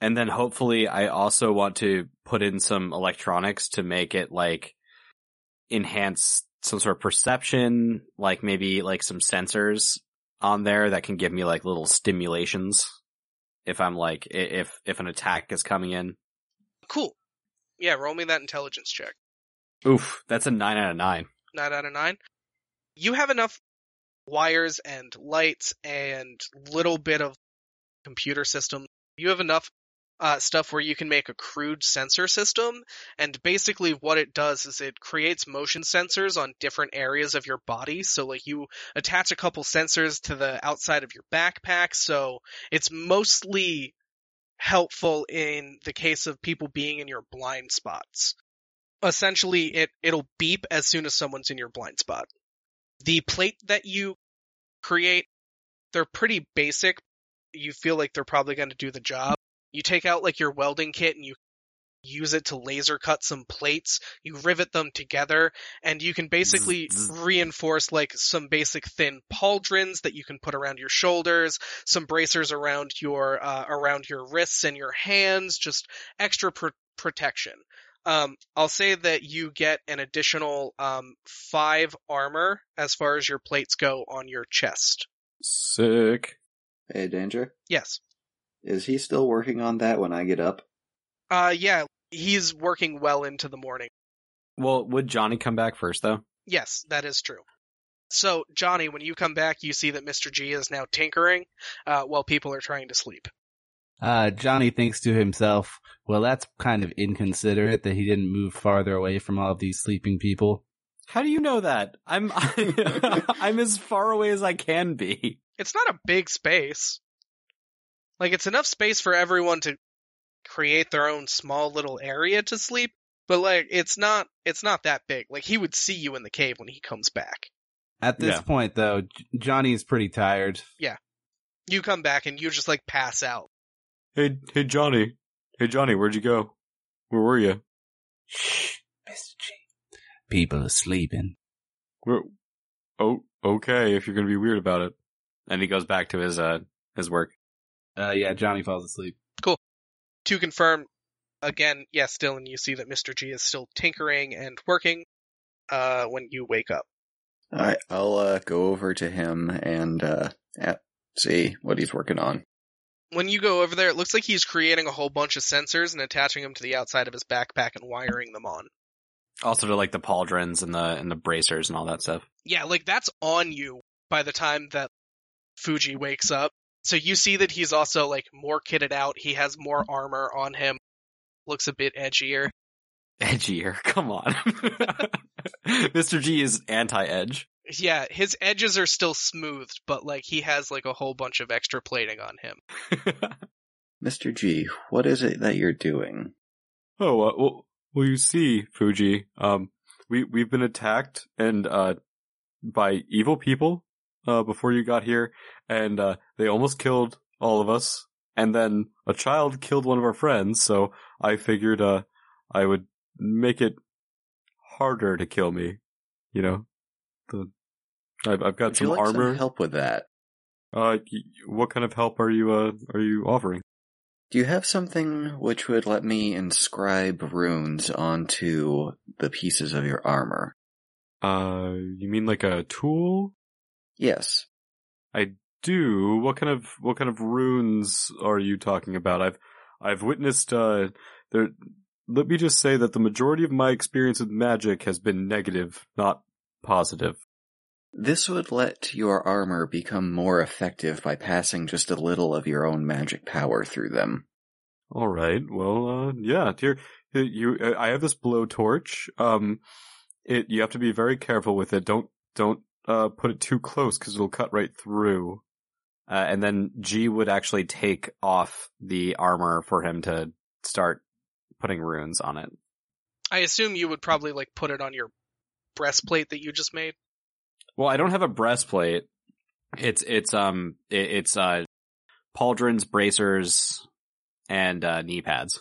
And then hopefully I also want to put in some electronics to make it like enhance some sort of perception, like maybe like some sensors on there that can give me like little stimulations if I'm like, if, if an attack is coming in. Cool. Yeah, roll me that intelligence check. Oof, that's a nine out of nine. Nine out of nine. You have enough wires and lights and little bit of computer system. You have enough uh, stuff where you can make a crude sensor system. And basically what it does is it creates motion sensors on different areas of your body. So like you attach a couple sensors to the outside of your backpack. So it's mostly helpful in the case of people being in your blind spots. Essentially, it, it'll beep as soon as someone's in your blind spot. The plate that you create, they're pretty basic. You feel like they're probably going to do the job. You take out like your welding kit and you use it to laser cut some plates. You rivet them together and you can basically reinforce like some basic thin pauldrons that you can put around your shoulders, some bracers around your, uh, around your wrists and your hands, just extra pr- protection. Um, I'll say that you get an additional, um, five armor as far as your plates go on your chest. Sick. Hey, Danger. Yes. Is he still working on that when I get up? Uh, yeah, he's working well into the morning. Well, would Johnny come back first though? Yes, that is true. So, Johnny, when you come back, you see that Mr. G is now tinkering, uh, while people are trying to sleep. Uh, Johnny thinks to himself, well, that's kind of inconsiderate that he didn't move farther away from all of these sleeping people. How do you know that? I'm I'm as far away as I can be. It's not a big space. Like, it's enough space for everyone to create their own small little area to sleep, but like, it's not, it's not that big. Like, he would see you in the cave when he comes back. At this Yeah. point, though, J- Johnny's pretty tired. Yeah. You come back and you just like pass out. Hey, hey Johnny. Hey Johnny, where'd you go? Where were you? Shh, Mr. G. People are sleeping. Where? Oh, okay. If you're gonna be weird about it. And he goes back to his uh his work. Uh, yeah, Johnny falls asleep. Cool. To confirm, again, yes, Dylan, you see that Mr. G is still tinkering and working, uh, when you wake up. Alright, I'll uh, go over to him and uh, at, see what he's working on. When you go over there, it looks like he's creating a whole bunch of sensors and attaching them to the outside of his backpack and wiring them on. Also to like the pauldrons and the and the bracers and all that stuff. Yeah, like that's on you by the time that Fuji wakes up. So you see that he's also like more kitted out. He has more armor on him. Looks a bit edgier. Edgier. Come on. Mr. G is anti-edge. Yeah, his edges are still smoothed, but like he has like a whole bunch of extra plating on him. Mr. G, what is it that you're doing? oh, uh, well, well, you see, Fuji, um, we we've been attacked and uh by evil people uh before you got here, and uh they almost killed all of us, and then a child killed one of our friends. So I figured uh I would make it harder to kill me. You know, the I've I've got Would you some like armor. some help with that? Uh, what kind of help are you uh are you offering? Do you have something which would let me inscribe runes onto the pieces of your armor? Uh, you mean like a tool? Yes. I do. What kind of what kind of runes are you talking about? I've I've witnessed uh there let me just say that the majority of my experience with magic has been negative, not positive. This would let your armor become more effective by passing just a little of your own magic power through them. All right. Well, uh yeah, here you I have this blowtorch. Um it you have to be very careful with it. Don't don't uh put it too close cuz it'll cut right through. Uh, and then G would actually take off the armor for him to start putting runes on it. I assume you would probably like put it on your breastplate that you just made. Well, I don't have a breastplate. It's it's um it, it's uh pauldrons, bracers, and uh knee pads.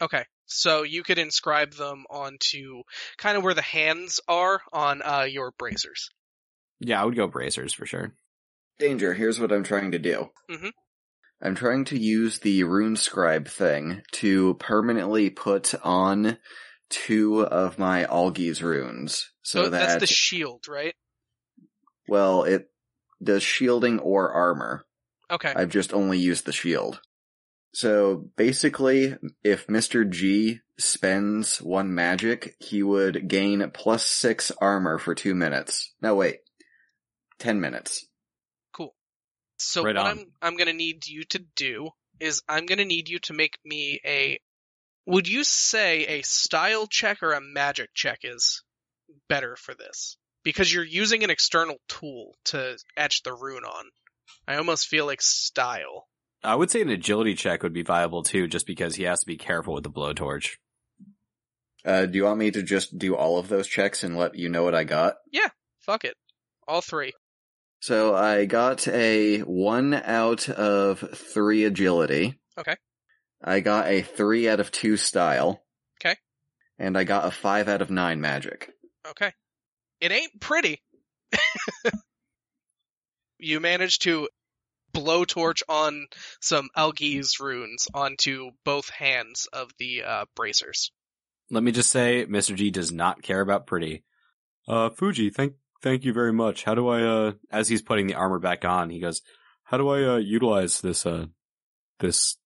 Okay. So you could inscribe them onto kind of where the hands are on uh, your bracers. Yeah, I would go bracers for sure. Danger, here's what I'm trying to do. Mhm. I'm trying to use the rune scribe thing to permanently put on two of my Algiz runes. So So that, that's the shield, right? well, it does shielding or armor. Okay. I've just only used the shield. So basically, if Mr. G spends one magic, he would gain plus six armor for two minutes. No, wait. Ten minutes. Cool. So Right what on. I'm I'm gonna need you to do is I'm gonna need you to make me a. Would you say a style check or a magic check is better for this? Because you're using an external tool to etch the rune on. I almost feel like style. I would say an agility check would be viable too, just because he has to be careful with the blowtorch. Uh, do you want me to just do all of those checks and let you know what I got? Yeah, fuck it. All three. So I got a one out of three agility. Okay. I got a three out of two style. Okay. And I got a five out of nine magic. Okay. It ain't pretty. you managed to blowtorch on some Algiz runes onto both hands of the uh, bracers. Let me just say, Mr. G does not care about pretty. Uh, Fuji, thank, thank you very much. How do I, uh, as he's putting the armor back on, he goes, how do I, uh, utilize this, uh, this,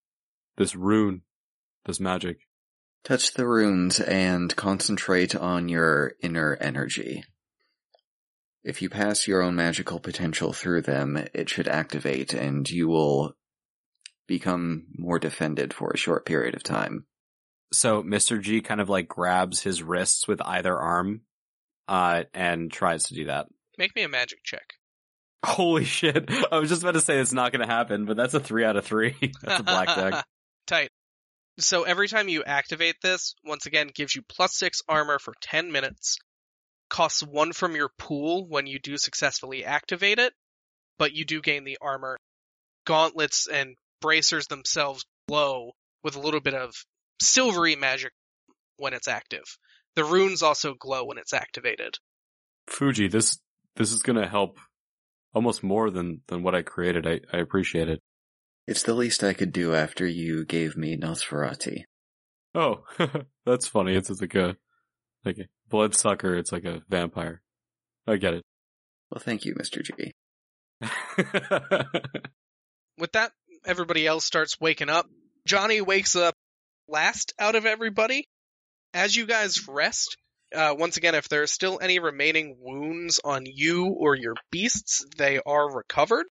this rune, this magic? Touch the runes and concentrate on your inner energy. If you pass your own magical potential through them, it should activate and you will become more defended for a short period of time. So Mr. G kind of like grabs his wrists with either arm, uh, and tries to do that. Make me a magic check. Holy shit. I was just about to say it's not going to happen, but that's a three out of three. that's a blackjack. Tight. So every time you activate this, once again, gives you plus six armor for 10 minutes. Costs one from your pool when you do successfully activate it, but you do gain the armor. Gauntlets and bracers themselves glow with a little bit of silvery magic when it's active. The runes also glow when it's activated. Fuji, this, this is going to help almost more than, than what I created. I, I appreciate it. It's the least I could do after you gave me Nosferati. Oh, that's funny. It's, it's like a, like a bloodsucker. It's like a vampire. I get it. Well, thank you, Mr. G. With that, everybody else starts waking up. Johnny wakes up last out of everybody. As you guys rest, uh, once again, if there are still any remaining wounds on you or your beasts, they are recovered.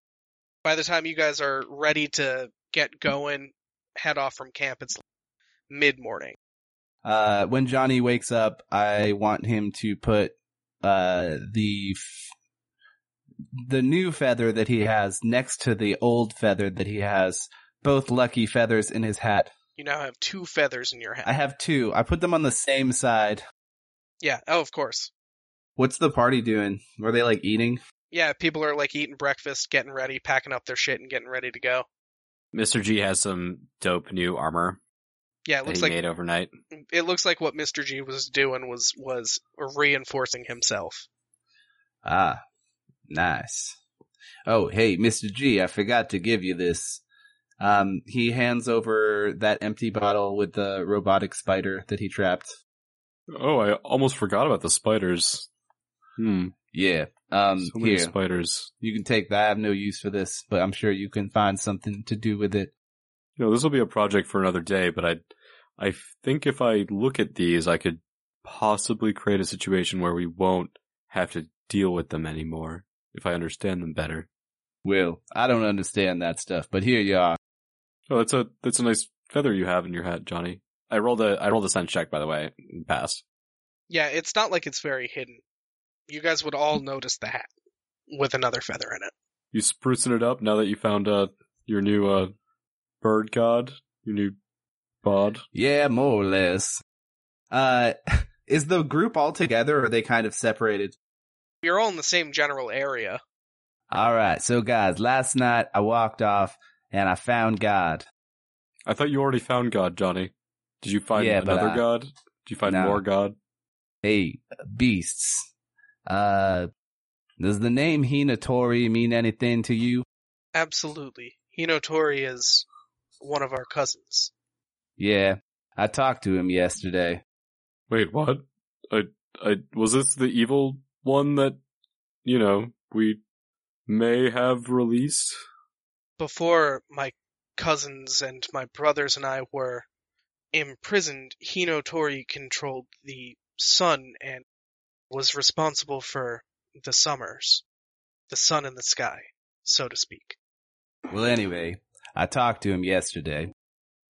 By the time you guys are ready to get going, head off from camp, it's mid morning. Uh, when Johnny wakes up, I want him to put uh, the f- the new feather that he has next to the old feather that he has, both lucky feathers in his hat. You now have two feathers in your hat. I have two. I put them on the same side. Yeah, oh, of course. What's the party doing? Were they like eating? Yeah, people are like eating breakfast, getting ready, packing up their shit, and getting ready to go. Mr. G has some dope new armor Yeah, it that looks he like made overnight. it looks like what Mr. G was doing was was reinforcing himself. Ah, nice. Oh, hey, Mr. G, I forgot to give you this. Um, he hands over that empty bottle with the robotic spider that he trapped. Oh, I almost forgot about the spiders. Hmm. Yeah. Um, So many here, spiders. you can take that. I have no use for this, but I'm sure you can find something to do with it. You know, this will be a project for another day, but I, I think if I look at these, I could possibly create a situation where we won't have to deal with them anymore if I understand them better. Will, I don't understand that stuff, but here you are. Oh, that's a that's a nice feather you have in your hat, Johnny. I rolled a I rolled a sense check by the way, and passed. Yeah, it's not like it's very hidden. You guys would all notice the hat with another feather in it. You sprucing it up now that you found uh your new uh bird god, your new bod. Yeah, more or less. Uh, is the group all together or are they kind of separated? You're all in the same general area. All right. So guys, last night I walked off and I found God. I thought you already found God, Johnny. Did you find Yeah, another I- god? Did you find No. more God? Hey, beasts. Uh, does the name Hinotori mean anything to you? Absolutely. Hinotori is one of our cousins. Yeah, I talked to him yesterday. Wait, what? I I was this the evil one that you know we may have released? Before my cousins and my brothers and I were imprisoned, Hinotori controlled the sun and was responsible for the summers. The sun in the sky, so to speak. Well, anyway, I talked to him yesterday.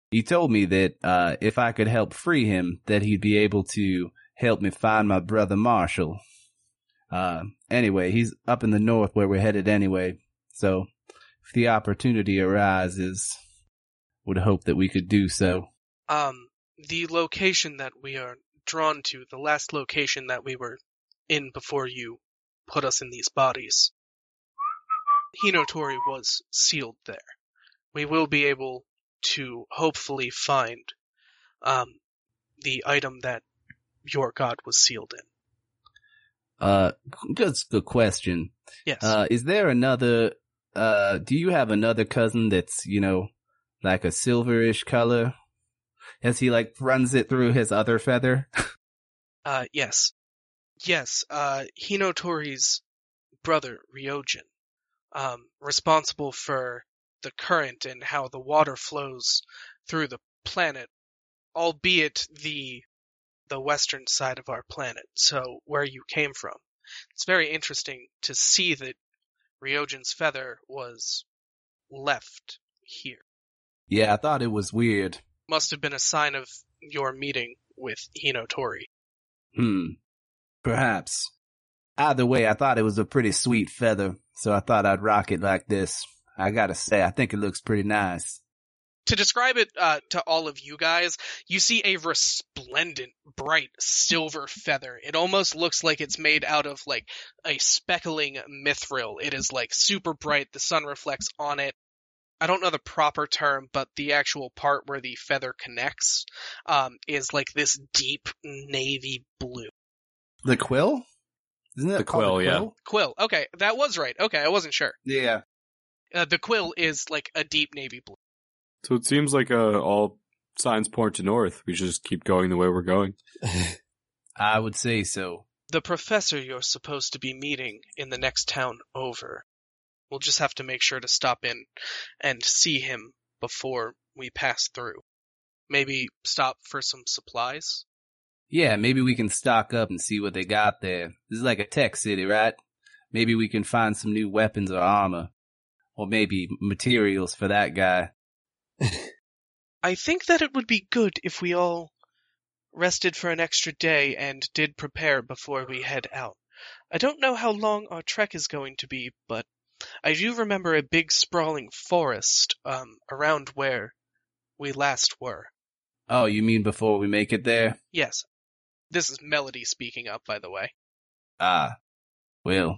He told me that uh, if I could help free him, that he'd be able to help me find my brother Marshall. Uh, anyway, he's up in the north where we're headed anyway. So if the opportunity arises, would hope that we could do so. Um, the location that we are drawn to, the last location that we were in before you put us in these bodies, Hinotori was sealed there. We will be able to hopefully find um, the item that your god was sealed in. Uh, just a good question. Yes. Uh, is there another, uh, do you have another cousin that's, you know, like a silverish color? As he like runs it through his other feather? Uh, yes. Yes, uh, Hinotori's brother, Ryojin, um, responsible for the current and how the water flows through the planet, albeit the, the western side of our planet, so where you came from. It's very interesting to see that Ryojin's feather was left here. yeah, I thought it was weird. Must have been a sign of your meeting with Hinotori. Hmm. Perhaps. Either way, I thought it was a pretty sweet feather, so I thought I'd rock it like this. I gotta say, I think it looks pretty nice. to describe it uh, to all of you guys, you see a resplendent, bright silver feather. It almost looks like it's made out of like a speckling mithril. It is like super bright. The sun reflects on it. I don't know the proper term, but the actual part where the feather connects um, is like this deep navy blue. The quill? Isn't it The called quill, yeah. Quill. Okay, that was right. Okay, I wasn't sure. Yeah. Uh, the quill is like a deep navy blue. So it seems like uh, all signs point to north. We should just keep going the way we're going. I would say so. the professor you're supposed to be meeting in the next town over. We'll just have to make sure to stop in and see him before we pass through. Maybe stop for some supplies? Yeah, maybe we can stock up and see what they got there. This is like a tech city, right? Maybe we can find some new weapons or armor. Or maybe materials for that guy. I think that it would be good if we all rested for an extra day and did prepare before we head out. I don't know how long our trek is going to be, but I do remember a big sprawling forest um, around where we last were. Oh, you mean before we make it there? Yes. This is Melody speaking up, by the way. Ah. Well,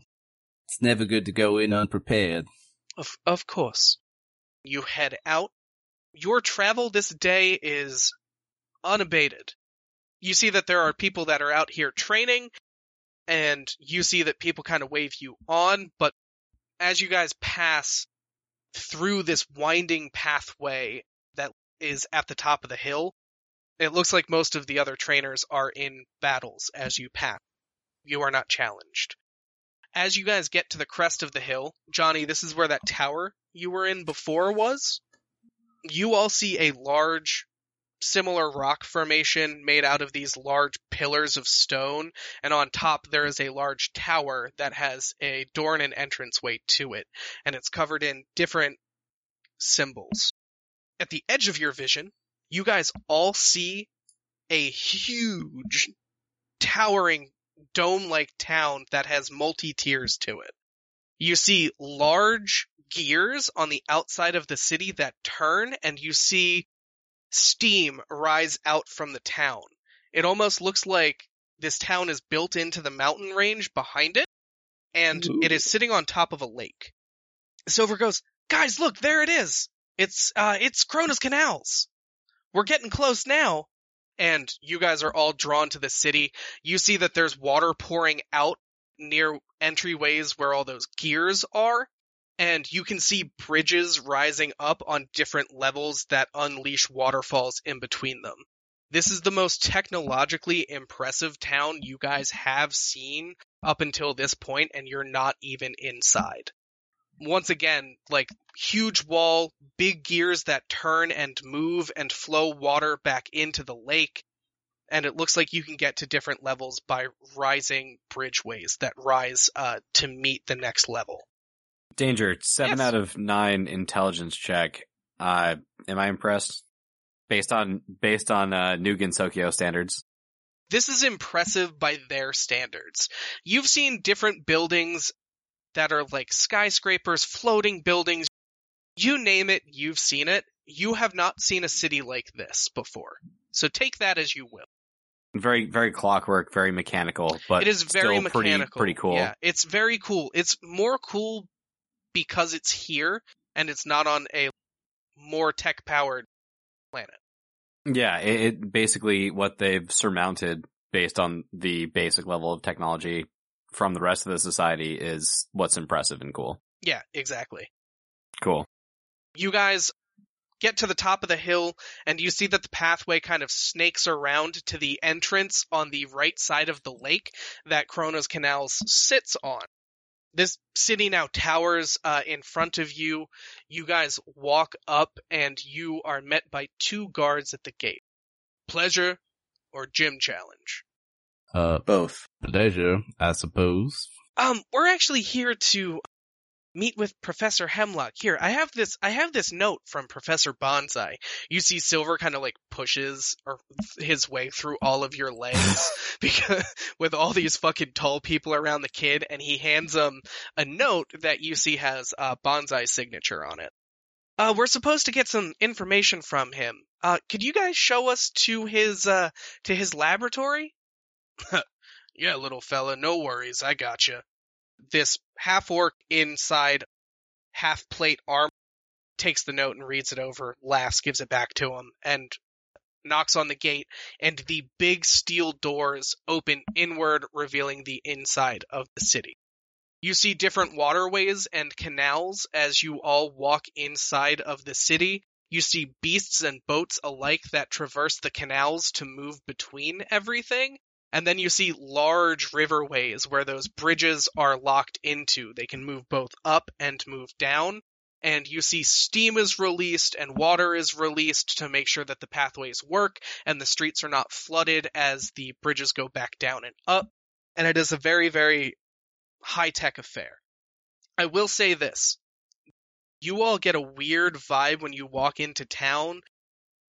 it's never good to go in unprepared. Of, of course. You head out. Your travel this day is unabated. You see that there are people that are out here training, and you see that people kind of wave you on, but as you guys pass through this winding pathway that is at the top of the hill, it looks like most of the other trainers are in battles as you pass. You are not challenged. As you guys get to the crest of the hill, Johnny, this is where that tower you were in before was. You all see a large, similar rock formation made out of these large pillars of stone, and on top there is a large tower that has a door and an entranceway to it, and it's covered in different symbols. At the edge of your vision, you guys all see a huge, towering, dome like town that has multi tiers to it. You see large gears on the outside of the city that turn, and you see steam rise out from the town. It almost looks like this town is built into the mountain range behind it, and Ooh. it is sitting on top of a lake. Silver goes, guys, look, there it is. It's, uh, it's Cronus Canals. We're getting close now. And you guys are all drawn to the city. You see that there's water pouring out near entryways where all those gears are. And you can see bridges rising up on different levels that unleash waterfalls in between them. This is the most technologically impressive town you guys have seen up until this point, and you're not even inside. Once again, like huge wall, big gears that turn and move and flow water back into the lake. And it looks like you can get to different levels by rising bridgeways that rise uh, to meet the next level. Danger, seven Yes. out of nine intelligence check. Uh, am I impressed? Based on based on uh, Nugan Sokyo standards. This is impressive by their standards. You've seen different buildings that are like skyscrapers, floating buildings. You name it, you've seen it. You have not seen a city like this before. So take that as you will. Very very clockwork, very mechanical, but it is very still pretty mechanical. pretty cool. Yeah, it's very cool. It's more cool because it's here and it's not on a more tech powered planet. Yeah, it, it basically what they've surmounted based on the basic level of technology from the rest of the society is what's impressive and cool. Yeah, exactly. Cool. You guys get to the top of the hill and you see that the pathway kind of snakes around to the entrance on the right side of the lake that Kronos Canals sits on. This city now towers uh, in front of you. You guys walk up and you are met by two guards at the gate. Pleasure or gym challenge? Uh, Both. pleasure, I suppose. Um, we're actually here to meet with Professor Hemlock. Here, I have this, I have this note from Professor Bonsai. You see Silver kind of like pushes or his way through all of your legs because with all these fucking tall people around the kid and he hands him a note that you see has uh, Bonsai's signature on it. Uh, we're supposed to get some information from him. Uh, could you guys show us to his, uh, to his laboratory? yeah, little fella, no worries, I gotcha this half orc inside half plate armor takes the note and reads it over, laughs, gives it back to him, and knocks on the gate, and the big steel doors open inward, revealing the inside of the city. You see different waterways and canals as you all walk inside of the city. You see beasts and boats alike that traverse the canals to move between everything. And then you see large riverways where those bridges are locked into. They can move both up and move down. And you see steam is released and water is released to make sure that the pathways work and the streets are not flooded as the bridges go back down and up. And it is a very, very high tech affair. I will say this. You all get a weird vibe when you walk into town.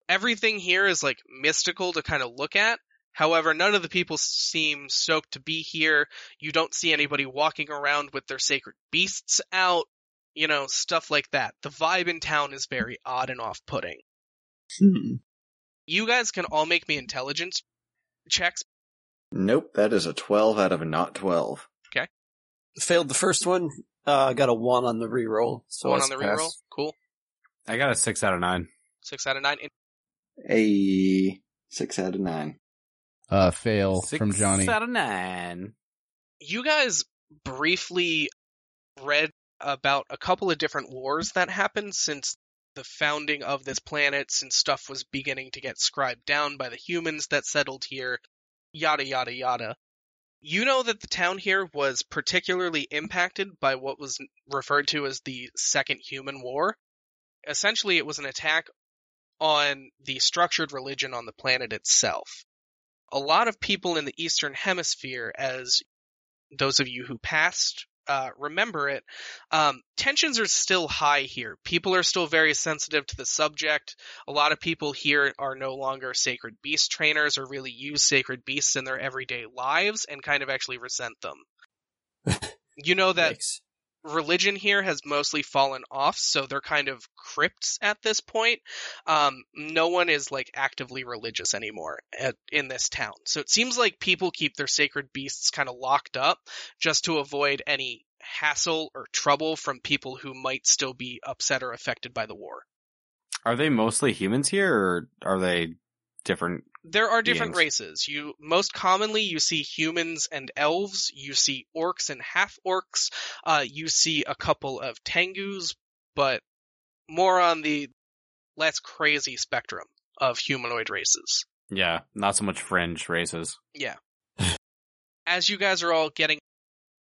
Everything here is like mystical to kind of look at. However, none of the people seem stoked to be here. You don't see anybody walking around with their sacred beasts out, you know, stuff like that. The vibe in town is very odd and off putting. Hmm. You guys can all make me intelligence checks. Nope, that is a 12 out of a not 12. Okay. Failed the first one. Uh, got a one on the reroll. So One on the passed. reroll. Cool. I got a six out of nine. Six out of nine. A 6 out of 9. Uh, fail Six from Johnny. out of nine. You guys briefly read about a couple of different wars that happened since the founding of this planet, since stuff was beginning to get scribed down by the humans that settled here, yada yada yada. You know that the town here was particularly impacted by what was referred to as the Second Human War. Essentially, it was an attack on the structured religion on the planet itself. A lot of people in the Eastern Hemisphere, as those of you who passed uh, remember it, um, tensions are still high here. People are still very sensitive to the subject. A lot of people here are no longer sacred beast trainers or really use sacred beasts in their everyday lives and kind of actually resent them. you know that Yikes. Religion here has mostly fallen off, so they're kind of crypts at this point. Um, no one is like actively religious anymore at, in this town. So it seems like people keep their sacred beasts kind of locked up just to avoid any hassle or trouble from people who might still be upset or affected by the war. Are they mostly humans here, or are they different? There are different beings. races. You most commonly you see humans and elves. You see orcs and half orcs. Uh, you see a couple of tengus, but more on the less crazy spectrum of humanoid races. Yeah, not so much fringe races. Yeah. As you guys are all getting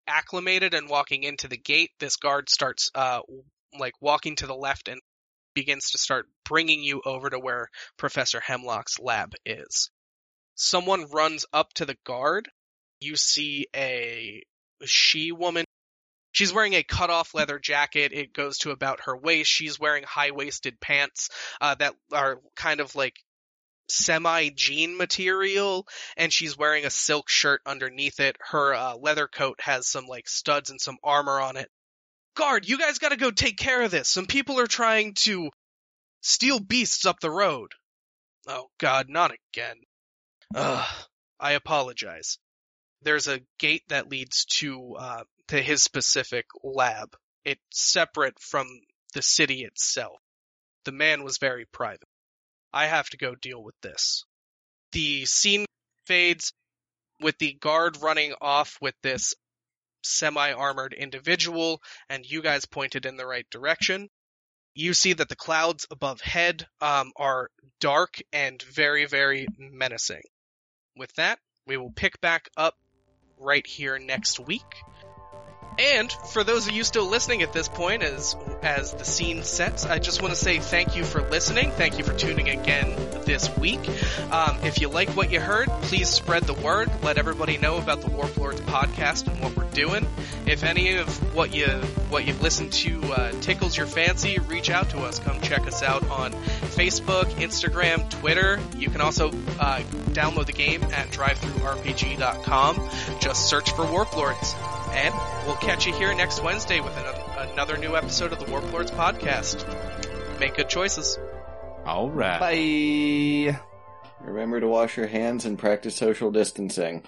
acclimated and walking into the gate, this guard starts uh like walking to the left and begins to start bringing you over to where Professor Hemlock's lab is. Someone runs up to the guard. You see a she woman She's wearing a cut off leather jacket. It goes to about her waist. She's wearing high waisted pants uh, that are kind of like semi jean material, and she's wearing a silk shirt underneath it. Her uh, leather coat has some like studs and some armor on it. Guard, you guys gotta go take care of this. Some people are trying to steal beasts up the road. Oh god, not again. Ugh, I apologize. There's a gate that leads to uh, to his specific lab. It's separate from the city itself. The man was very private. I have to go deal with this. The scene fades with the guard running off with this semi armored individual, and you guys pointed in the right direction. You see that the clouds above head um, are dark and very, very menacing. With that, we will pick back up right here next week. And for those of you still listening at this point, as as the scene sets, I just want to say thank you for listening. Thank you for tuning again this week. Um, if you like what you heard, please spread the word. Let everybody know about the Warlords podcast and what we're doing. If any of what you what you've listened to uh, tickles your fancy, reach out to us. Come check us out on Facebook, Instagram, Twitter. You can also uh, download the game at DriveThruRPG.com. Just search for Warp Lords. And we'll catch you here next Wednesday with an, another new episode of the Warlords podcast. Make good choices. All right. Bye. Remember to wash your hands and practice social distancing.